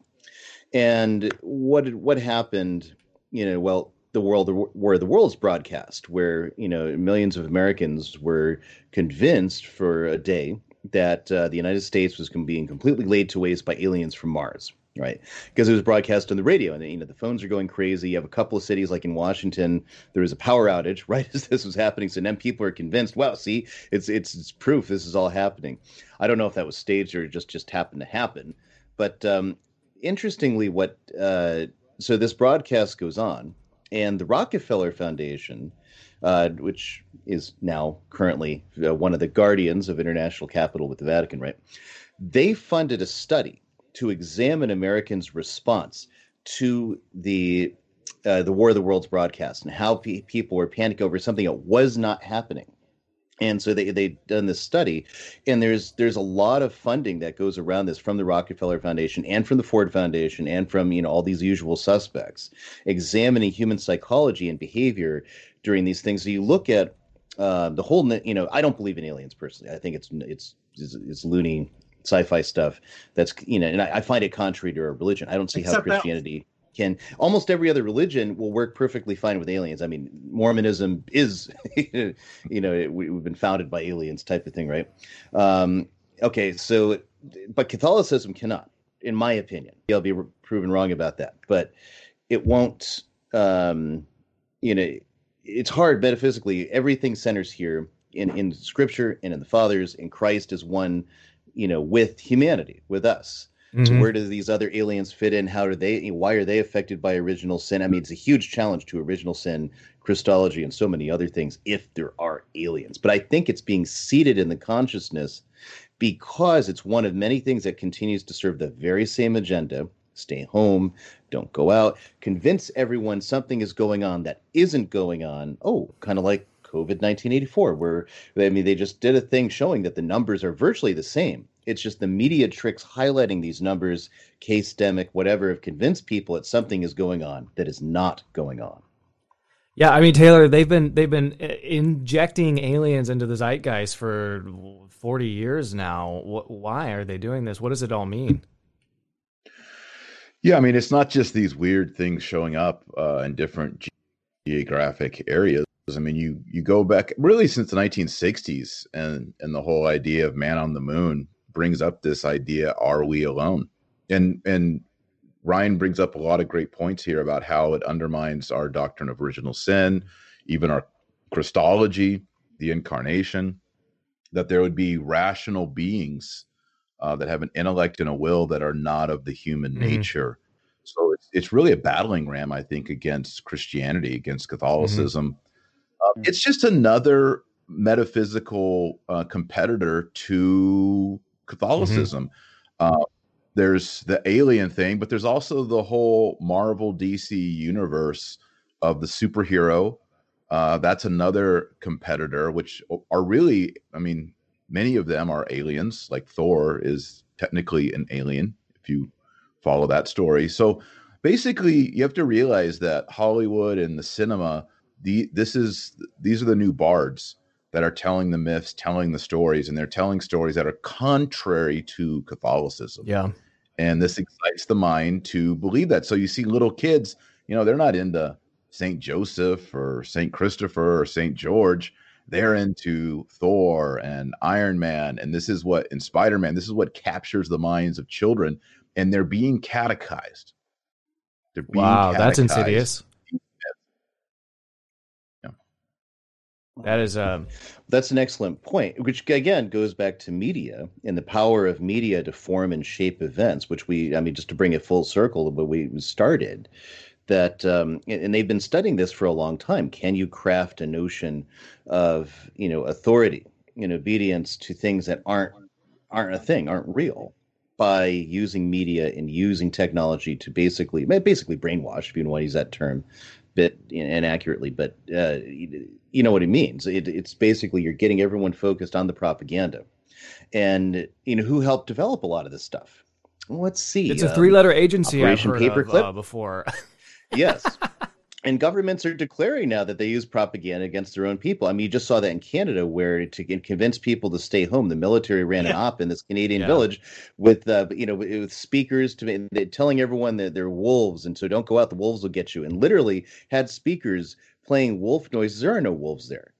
D: And what what happened? You know, well, the world where the world's broadcast, where you know millions of Americans were convinced for a day that uh, the United States was being completely laid to waste by aliens from Mars right? Because it was broadcast on the radio, and you know the phones are going crazy. You have a couple of cities like in Washington, there was a power outage right as this was happening. So then people are convinced, wow, see, it's it's, it's proof this is all happening. I don't know if that was staged or just just happened to happen, but um, interestingly, what uh, so this broadcast goes on, and the Rockefeller Foundation. Uh, which is now currently uh, one of the guardians of international capital with the Vatican, right? They funded a study to examine Americans' response to the uh, the War of the Worlds broadcast and how pe- people were panicking over something that was not happening. And so they they done this study, and there's there's a lot of funding that goes around this from the Rockefeller Foundation and from the Ford Foundation and from you know all these usual suspects, examining human psychology and behavior during these things. So you look at uh, the whole you know I don't believe in aliens personally. I think it's it's it's, it's loony sci-fi stuff that's you know and I, I find it contrary to our religion. I don't see Except how christianity can almost every other religion will work perfectly fine with aliens. I mean mormonism is you know it, we, have been founded by aliens type of thing right? Um, okay so but catholicism cannot in my opinion. I'll be proven wrong about that but it won't um, you know it's hard metaphysically. Everything centers here in in scripture and in the fathers in christ is one you know, with humanity, with us. Mm-hmm. So where do these other aliens fit in? How do they? Why are they affected by original sin? I mean, it's a huge challenge to original sin, Christology, and so many other things. If there are aliens, but I think it's being seated in the consciousness because it's one of many things that continues to serve the very same agenda. Stay home, don't go out, convince everyone something is going on that isn't going on. Oh, kind of like COVID 1984, where I mean, they just did a thing showing that the numbers are virtually the same. It's just the media tricks highlighting these numbers, case demic, whatever, have convinced people that something is going on that is not going on.
A: Yeah, I mean Taylor, they've been they've been uh, injecting aliens into the zeitgeist for forty years now. Why are they doing this? What does it all mean?
C: Yeah, I mean it's not just these weird things showing up uh, in different geographic areas. I mean, you you go back really since the 1960s, and and the whole idea of man on the moon brings up this idea: Are we alone? And and Ryan brings up a lot of great points here about how it undermines our doctrine of original sin, even our Christology, the incarnation, that there would be rational beings uh, that have an intellect and a will that are not of the human mm-hmm. nature. So it's, it's really a battling ram, I think, against Christianity, against mm-hmm. Catholicism. Mm-hmm. Uh, it's just another metaphysical uh, competitor to Catholicism. Mm-hmm. Uh, there's the alien thing, but there's also the whole Marvel DC universe of the superhero. Uh, that's another competitor, which are really, I mean, many of them are aliens. Like Thor is technically an alien, if you follow that story. So basically, you have to realize that Hollywood and the cinema, the this is these are the new bards that are telling the myths, telling the stories, and they're telling stories that are contrary to Catholicism.
A: Yeah.
C: And this excites the mind to believe that. So you see little kids, you know, they're not into St. Joseph or St. Christopher or St. George. They're into Thor and Iron Man. And this is what in Spider Man, this is what captures the minds of children. And they're being catechized.
A: They're being wow, catechized. that's insidious. That is um
D: that's an excellent point, which again goes back to media and the power of media to form and shape events, which we I mean just to bring it full circle but we started that um, and they've been studying this for a long time. Can you craft a notion of, you know, authority and obedience to things that aren't aren't a thing, aren't real? by using media and using technology to basically basically brainwash if you want to use that term bit inaccurately, but uh, you know what it means. It, it's basically you're getting everyone focused on the propaganda, and you know who helped develop a lot of this stuff. Let's see.
A: It's a um, three-letter agency Operation Paperclip of, uh, before.
D: yes, and governments are declaring now that they use propaganda against their own people. I mean, you just saw that in Canada, where to convince people to stay home, the military ran an op in this Canadian yeah. village with, uh, you know, with speakers to telling everyone that they're wolves, and so don't go out. The wolves will get you. And literally had speakers playing wolf noises. There are no wolves there,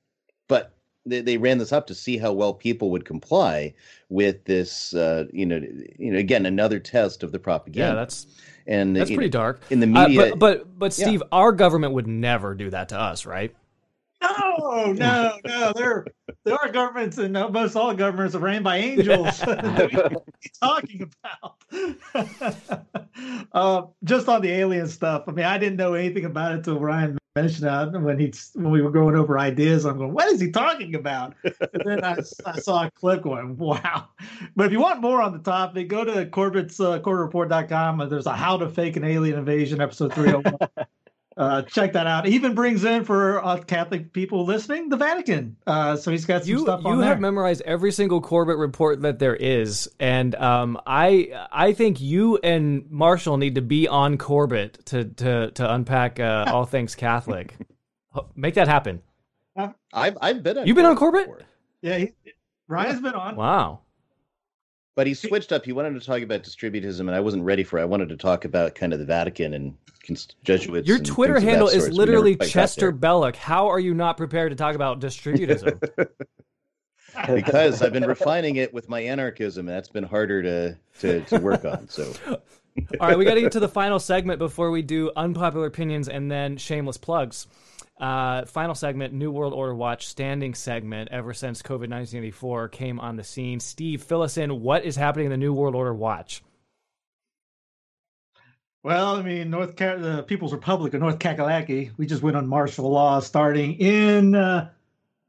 D: but they, they ran this up to see how well people would comply with this. Uh, you know, you know, again, another test of the propaganda.
A: Yeah, that's
D: and
A: that's pretty
D: know,
A: dark
D: in the media.
A: Uh, but, but but Steve, yeah. our government would never do that to us, right?
B: No, no, no. There, there are governments, and most all governments are ran by angels. what are you talking about? uh, just on the alien stuff. I mean, I didn't know anything about it until Ryan mentioned that when he when we were going over ideas. I'm going, what is he talking about? And then I, I saw a clip going, wow. But if you want more on the topic, go to Corbett's uh, CorbettReport.com. There's a How to Fake an Alien Invasion episode 301 uh, check that out. He even brings in for uh, Catholic people listening the Vatican. Uh, so he's got some
A: you,
B: stuff
A: on
B: You
A: have memorized every single Corbett report that there is, and um, I I think you and Marshall need to be on Corbett to to to unpack uh, all things Catholic. Make that happen.
D: I've I've been.
A: You've been on Corbett. Before.
B: Yeah, he, Ryan's been on.
A: Wow.
D: But he switched up. He wanted to talk about distributism, and I wasn't ready for it. I wanted to talk about kind of the Vatican and Jesuits.
A: Your Twitter handle is literally Chester Belloc. How are you not prepared to talk about distributism?
D: because I've been refining it with my anarchism, and that's been harder to to, to work on. So.
A: All right, we got to get to the final segment before we do unpopular opinions and then shameless plugs. Uh, final segment, New World Order Watch standing segment ever since COVID 1984 came on the scene. Steve, fill us in. What is happening in the New World Order Watch?
B: Well, I mean, North Car- the People's Republic of North Kakalaki, we just went on martial law starting in, uh,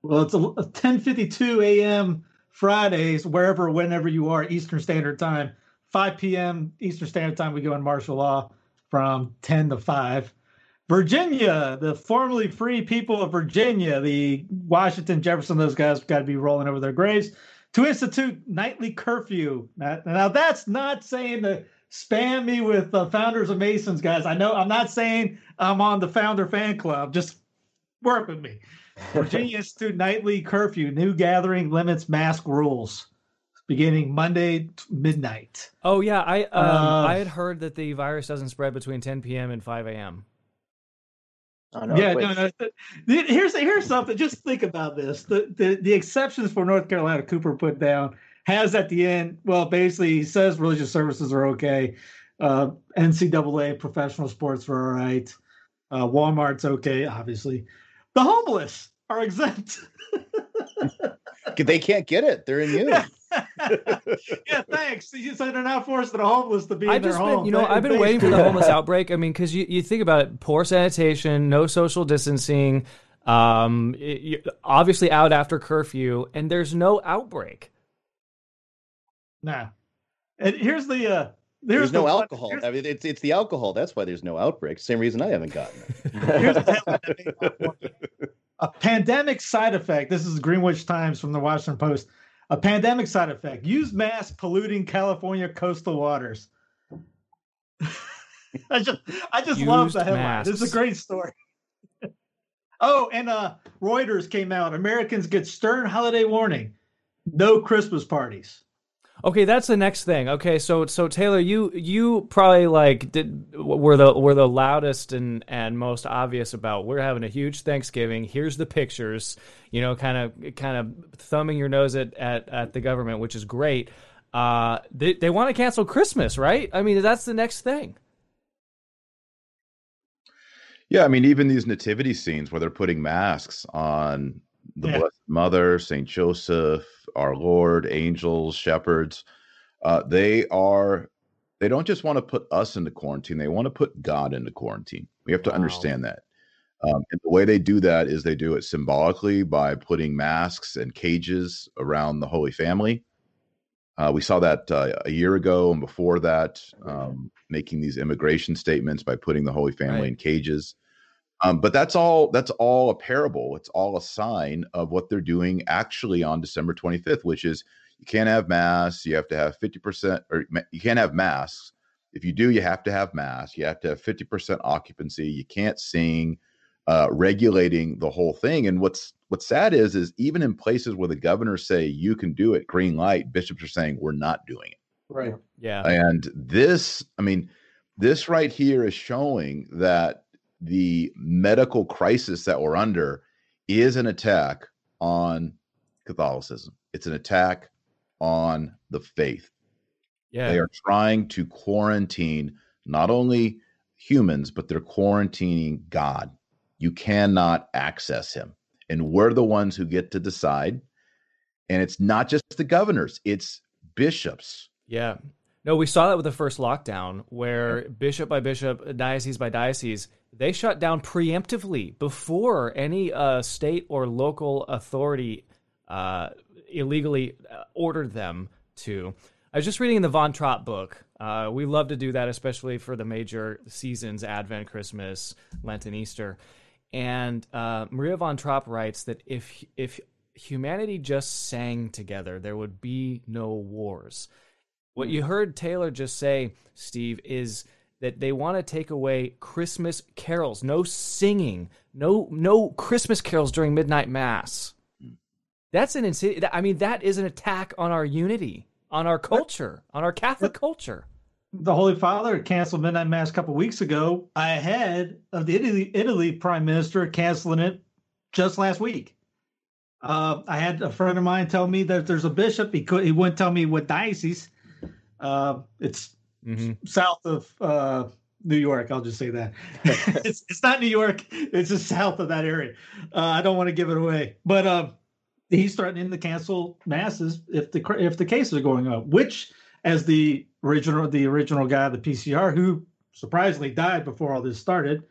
B: well, it's a, a 10:52 a.m. Fridays, wherever, whenever you are, Eastern Standard Time, 5 p.m. Eastern Standard Time, we go on martial law from 10 to 5. Virginia, the formerly free people of Virginia, the Washington, Jefferson, those guys got to be rolling over their graves to institute nightly curfew. Now, now that's not saying that spam me with the founders of Masons, guys. I know I'm not saying I'm on the founder fan club. Just work with me. Virginia Institute nightly curfew. New gathering limits mask rules beginning Monday midnight.
A: Oh yeah, I um, uh, I had heard that the virus doesn't spread between 10 p.m. and 5 a.m.
E: Oh, no,
B: yeah, no, no. Here's here's something. Just think about this. The, the the exceptions for North Carolina Cooper put down has at the end. Well, basically, he says religious services are okay. Uh, NCAA professional sports are all right. Uh, Walmart's okay, obviously. The homeless are exempt.
D: They can't get it. They're immune.
B: yeah, thanks. You said they're not forcing the homeless to be
A: I've
B: in their
A: just been,
B: homes.
A: you know, I've been waiting for the homeless outbreak. I mean, because you, you think about it, poor sanitation, no social distancing, um, it- you- obviously out after curfew, and there's no outbreak.
B: Nah. And here's the uh
D: There's
B: here's
D: no
B: the
D: alcohol. I mean, it's it's the alcohol. That's why there's no outbreak. Same reason I haven't gotten it.
B: Here's the headline that made my point. A pandemic side effect. This is Greenwich Times from the Washington Post. A pandemic side effect. Use mask polluting California coastal waters. I just I just love
A: Used
B: the headline. This is a great story. oh, and uh Reuters came out. Americans get stern holiday warning. No Christmas parties.
A: Okay, that's the next thing. Okay, so so Taylor, you you probably like did were the were the loudest and and most obvious about we're having a huge Thanksgiving. Here's the pictures. You know, kind of kind of thumbing your nose at at, at the government, which is great. Uh, they they want to cancel Christmas, right? I mean, that's the next thing.
C: Yeah, I mean, even these nativity scenes where they're putting masks on the
B: Yeah.
C: Blessed Mother, Saint Joseph, our Lord, angels, shepherds, uh, they are they don't just want to put us into quarantine; they want to put God into quarantine. We have to
A: Wow.
C: understand that. Um, and the way they do that is they do it symbolically by putting masks and cages around the Holy Family. Uh, we saw that uh, a year ago and before that, um, making these immigration statements by putting the Holy Family
A: Right.
C: in cages. Um, but that's all. That's all a parable. It's all a sign of what they're doing actually on December 25th, which is you can't have mass. You have to have 50 percent, or you can't have masks. If you do, you have to have masks. You have to have 50 percent occupancy. You can't sing. Uh, regulating the whole thing. And what's what's sad is is even in places where the governors say you can do it, green light, bishops are saying we're not doing it.
B: Right.
A: Yeah,
C: And this, I mean, this right here is showing that the medical crisis that we're under is an attack on Catholicism. It's an attack on the faith.
A: yeah.
C: They are trying to quarantine not only humans, but they're quarantining God. You cannot access him. And we're the ones who get to decide. And it's not just the governors, it's bishops.
A: Yeah. No, we saw that with the first lockdown where bishop by bishop, diocese by diocese, they shut down preemptively before any uh, state or local authority uh, illegally uh, ordered them to. I was just reading in the Von Trapp book. Uh, we love to do that, especially for the major seasons Advent, Christmas, Lent, and Easter. And uh, Maria von Trapp writes that if if humanity just sang together, there would be no wars. What you heard Taylor just say, Steve, is that they want to take away Christmas carols. No singing, no no Christmas carols during midnight mass. That's an insane. I mean, that is an attack on our unity, on our culture, on our Catholic culture.
B: the Holy Father canceled midnight mass a couple weeks ago ahead of the Italy, Italy Prime Minister canceling it just last week. Uh, I had a friend of mine tell me that there's a bishop. He could he wouldn't tell me what diocese. Uh, it's
A: Mm-hmm.
B: south of uh, New York. I'll just say that it's it's not New York. It's just south of that area. Uh, I don't want to give it away, but uh, he's threatening to cancel masses if the if the cases are going up. Which, as the original the original guy, the PCR, who surprisingly died before all this started,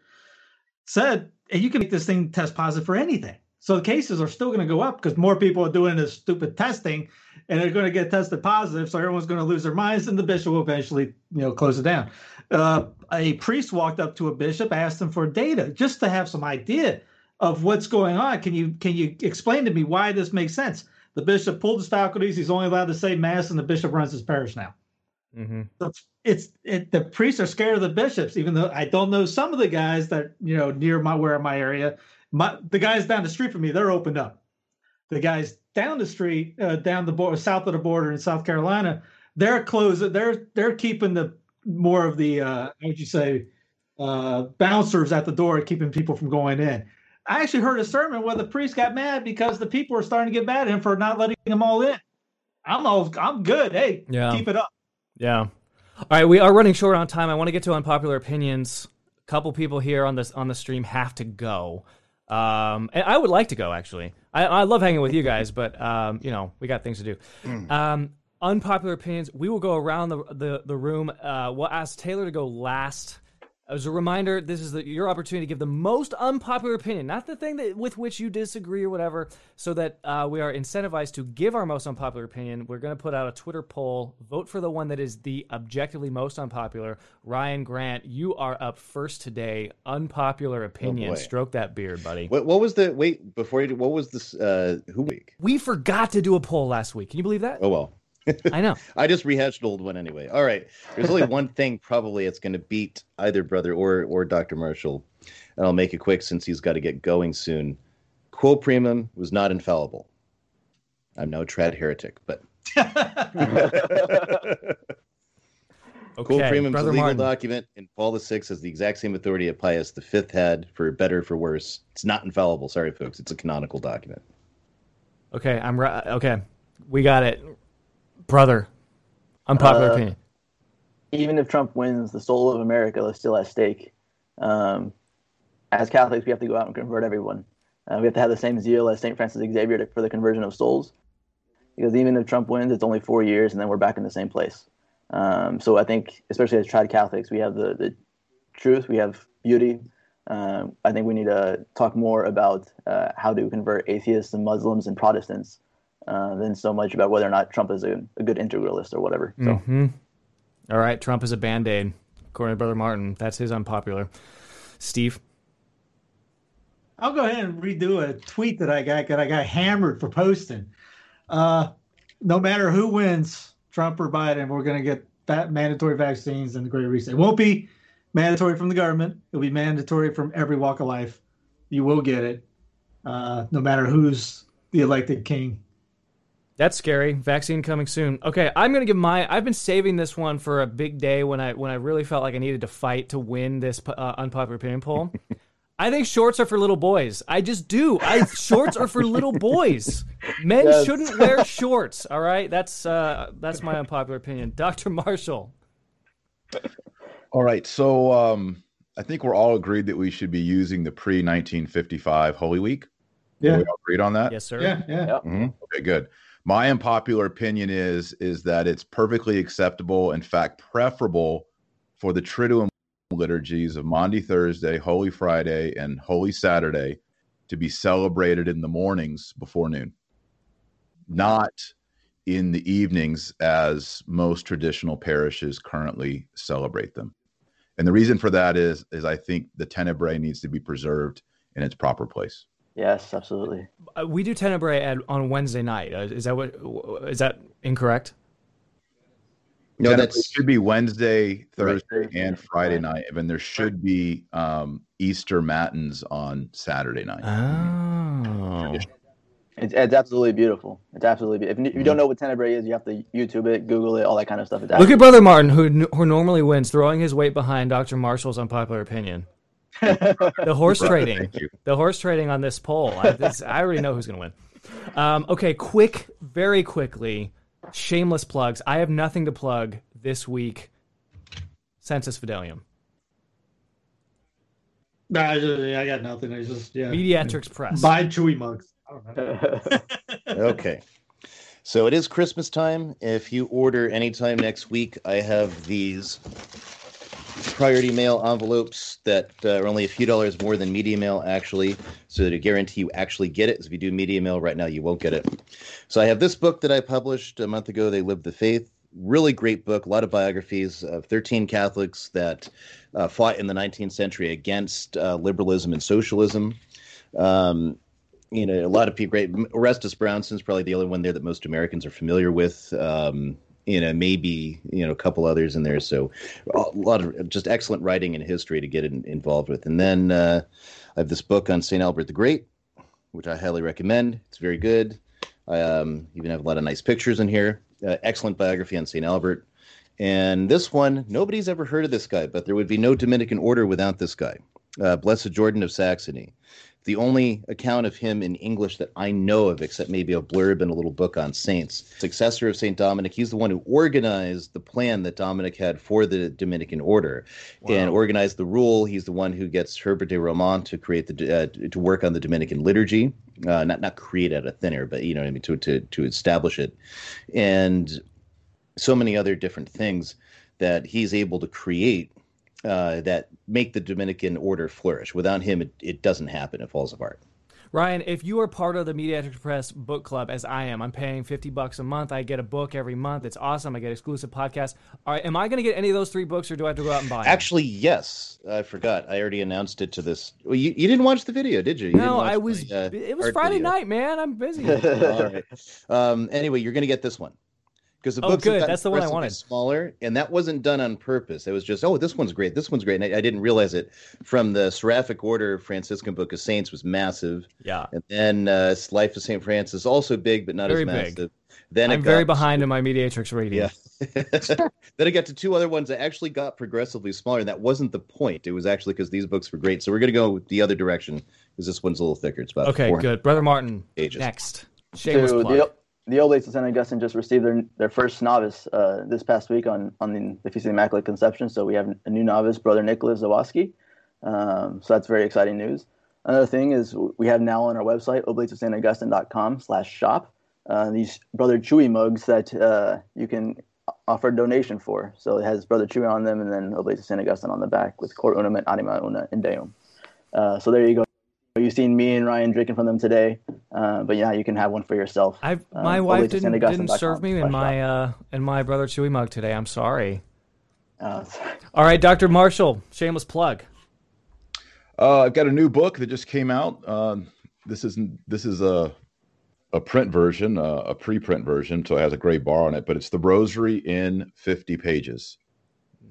B: said, "Hey, you can make this thing test positive for anything." So the cases are still going to go up because more people are doing this stupid testing, and they're going to get tested positive. So everyone's going to lose their minds, and the bishop will eventually, you know, close it down. Uh, a priest walked up to a bishop, asked him for data, just to have some idea of what's going on. Can you can you explain to me why this makes sense? The bishop pulled his faculties. He's only allowed to say mass, and the bishop runs his parish now.
A: Mm-hmm.
B: So it's, it, the priests are scared of the bishops, even though I don't know some of the guys that you know near my where in my area. My the guys down the street from me, they're opened up. The guys down the street, uh, down the border, south of the border in South Carolina, they're closed. They're they're keeping the more of the uh, how would you say uh, bouncers at the door keeping people from going in. I actually heard a sermon where the priest got mad because the people were starting to get mad at him for not letting them all in. I'm all, I'm good. Hey,
A: Yeah.
B: keep it up.
A: Yeah. All right, we are running short on time. I want to get to unpopular opinions. A couple people here on this on the stream have to go. Um, and I would like to go actually. I, I love hanging with you guys, but um, you know we got things to do. Um, unpopular opinions. We will go around the the, the room. Uh, we'll ask Taylor to go last. As a reminder, this is the, your opportunity to give the most unpopular opinion, not the thing that with which you disagree or whatever, so that uh, we are incentivized to give our most unpopular opinion. We're going to put out a Twitter poll. Vote for the one that is the objectively most unpopular. Ryan Grant, you are up first today. Unpopular opinion.
D: boy.
A: Stroke that beard, buddy.
D: What, what was the wait before you? do- What was this? Uh, who week?
A: We forgot to do a poll last week. Can you believe that?
D: Oh well,
A: I know.
D: I just rehashed old one anyway. All right, there's only one thing probably it's going to beat either brother or or Dr. Marshall, and I'll make it quick since he's got to get going soon. Quo primum was not infallible. I'm no trad heretic, but
A: Okay,
D: Quo primum is a legal
A: Martin.
D: document, and Paul VI has the exact same authority that Pius V had, for better or for worse. It's not infallible. Sorry, folks. It's a canonical document.
A: Okay, I'm right. Okay, we got it, brother. Unpopular
E: Uh,
A: opinion.
E: even if Trump wins, the soul of America is still at stake. Um, as Catholics, we have to go out and convert everyone. Uh, we have to have the same zeal as St. Francis Xavier to- for the conversion of souls. Because even if Trump wins, it's only four years, and then we're back in the same place. Um, so I think, especially as trad Catholics, we have the, the truth, we have beauty. Um, I think we need to talk more about uh, how to convert atheists and Muslims and Protestants uh, than so much about whether or not Trump is a, a good integralist or whatever. So.
A: hmm All right, Trump is a band aid, according to Brother Martin. That's his unpopular. Steve.
B: I'll go ahead and redo a tweet that I got that I got hammered for posting. Uh, no matter who wins, Trump or Biden, we're going to get that mandatory vaccines and the Great Reset. It won't be mandatory from the government. It'll be mandatory from every walk of life. You will get it, uh, no matter who's the elected king.
A: That's scary. Vaccine coming soon. Okay, I'm gonna give my. I've been saving this one for a big day when I when I really felt like I needed to fight to win this uh, unpopular opinion poll. I think shorts are for little boys. I just do. I shorts are for little boys. Men
E: Yes.
A: shouldn't wear shorts. All right, that's uh, that's my unpopular opinion. Doctor Marshall.
C: All right. So um, I think we're all agreed that we should be using the pre 1955 Holy Week.
B: Yeah.
C: We all agreed on that?
A: Yes, sir.
B: Yeah, yeah.
C: Mhm. Okay, good. My unpopular opinion is is that it's perfectly acceptable, in fact, preferable for the Triduum liturgies of Maundy Thursday, Holy Friday, and Holy Saturday to be celebrated in the mornings before noon, not in the evenings as most traditional parishes currently celebrate them. And the reason for that is is I think the tenebrae needs to be preserved in its proper place.
E: Yes, absolutely.
A: Uh, we do Tenebrae at, on Wednesday night. Uh, is that what? Is that incorrect?
D: No,
C: Tenebrae
D: that's
C: should be Wednesday, Thursday,
E: Thursday,
C: and Friday
E: Friday.
C: night, and then there should be um, Easter matins on Saturday night.
A: Oh.
E: It's, it's absolutely beautiful. It's absolutely beautiful. If you don't know what Tenebrae is, you have to YouTube it, Google it, all that kind of stuff. It's
A: Look at Brother Martin, who who normally wins, throwing his weight behind Dr. Marshall's unpopular opinion. The horse
C: Right,
A: trading,
C: Thank you.
A: the horse trading on this poll. I, this, I already know who's going to win. Um, okay, quick, very quickly, shameless plugs. I have nothing to plug this week. Sensus Fidelium,
B: Nah, I, just, I got nothing. I just yeah.
A: Mediatrix Press.
B: Buy Chewy mugs. I don't know.
D: okay. So it is Christmas time. If you order anytime next week, I have these priority mail envelopes that uh, are only a few dollars more than media mail, actually. So to guarantee you actually get it, if you do media mail right now, you won't get it. So I have this book that I published a month ago. They lived the faith. Really great book. A lot of biographies of 13 Catholics that uh, fought in the 19th century against uh, liberalism and socialism. Um, you know, a lot of people. Great. Orestes Brownson's probably the only one there that most Americans are familiar with. Um, you know, maybe you know a couple others in there. So a lot of just excellent writing and history to get in, involved with. And then uh, I have this book on Saint Albert the Great, which I highly recommend. It's very good. I um, even have a lot of nice pictures in here. Uh, excellent biography on Saint Albert. And this one, nobody's ever heard of this guy, but there would be no Dominican order without this guy, uh, Blessed Jordan of Saxony. The only account of him in English that I know of, except maybe a blurb and a little book on saints, successor of St. Dominic, he's the one who organized the plan that Dominic had for the Dominican order wow. and organized the rule. He's the one who gets Humbert de Romans to create the uh, to work on the Dominican liturgy, uh, not not create out of thin air, but you know what I mean to to to establish it, and so many other different things that he's able to create uh, that make the Dominican order flourish. Without him, it, it doesn't happen. It falls apart.
A: Ryan, if you are part of the Mediatrix Press book club, as I am, I'm paying 50 bucks a month. I get a book every month. It's awesome. I get exclusive podcasts. All right, am I going to get any of those three books, or do I have to go out and buy them?
D: Actually, yes. I forgot. I already announced it to this. Well, you, you didn't watch the video, did you? you
A: no, I was. uh, it was Friday video. night, man. I'm busy. All
D: right. Um, anyway, you're going to get this one
A: because the oh, books good. That's the one I wanted.
D: Smaller, and that wasn't done on purpose. It was just, oh, this one's great. This one's great. And I, I didn't realize it. From the Seraphic Order Franciscan Book of Saints was massive.
A: Yeah.
D: And then uh, Life of Saint Francis also big, but not very as massive. Big.
A: Then I'm very behind in my Mediatrix rating.
D: Yeah. then I got to two other ones that actually got progressively smaller, and that wasn't the point. It was actually because these books were great. So we're going to go the other direction because this one's a little thicker. It's about
A: okay. Good, brother Martin. Pages. Next, shameless plug
E: the Oblates of St. Augustine just received their, their first novice uh, this past week on, on the, the Feast of the Immaculate Conception. So we have a new novice, Brother Nicholas Zawoski. Um, so that's very exciting news. Another thing is we have now on our website, oblatesofstaugustine.com slash shop, uh, these Brother Chewy mugs that uh, you can offer a donation for. So it has Brother Chewy on them and then Oblates of St. Augustine on the back with Cor Unum et Anima Una in Deum. Uh, so there you go. You've seen me and Ryan drinking from them today, uh, but yeah, you can have one for yourself.
A: i my um, wife didn't, didn't serve me in my uh, in my brother Chewy mug today. I'm sorry. Uh, All right, Doctor Marshall, shameless plug.
C: Uh, I've got a new book that just came out. Uh, this is this is a a print version, uh, a preprint version, so it has a gray bar on it. But it's the Rosary in 50 pages,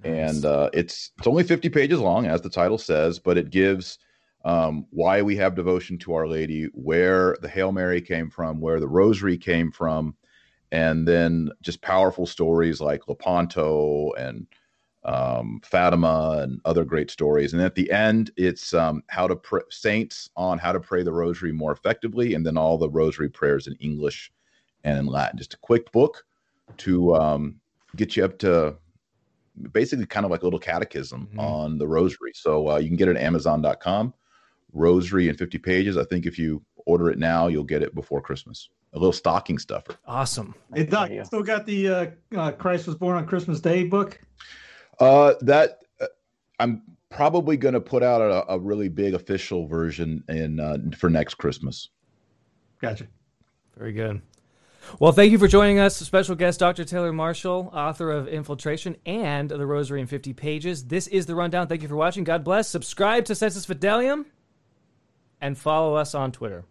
C: nice. and uh, it's it's only 50 pages long, as the title says, but it gives um, why we have devotion to Our Lady, where the Hail Mary came from, where the Rosary came from, and then just powerful stories like Lepanto and um, Fatima and other great stories. And at the end, it's um, how to pray, saints on how to pray the Rosary more effectively, and then all the Rosary prayers in English and in Latin. Just a quick book to um, get you up to basically kind of like a little catechism mm-hmm. on the Rosary. So uh, you can get it at Amazon.com rosary in 50 pages. I think if you order it now, you'll get it before Christmas. A little stocking stuffer.
A: Awesome.
B: Hey Doc, you still got the uh, uh, Christ was born on Christmas Day book?
C: Uh, that uh, I'm probably going to put out a, a, really big official version in uh, for next Christmas.
B: Gotcha.
A: Very good. Well, thank you for joining us, special guest Dr. Taylor Marshall, author of Infiltration and The Rosary in 50 Pages. This is The Rundown. Thank you for watching. God bless. Subscribe to Sensus Fidelium and follow us on Twitter.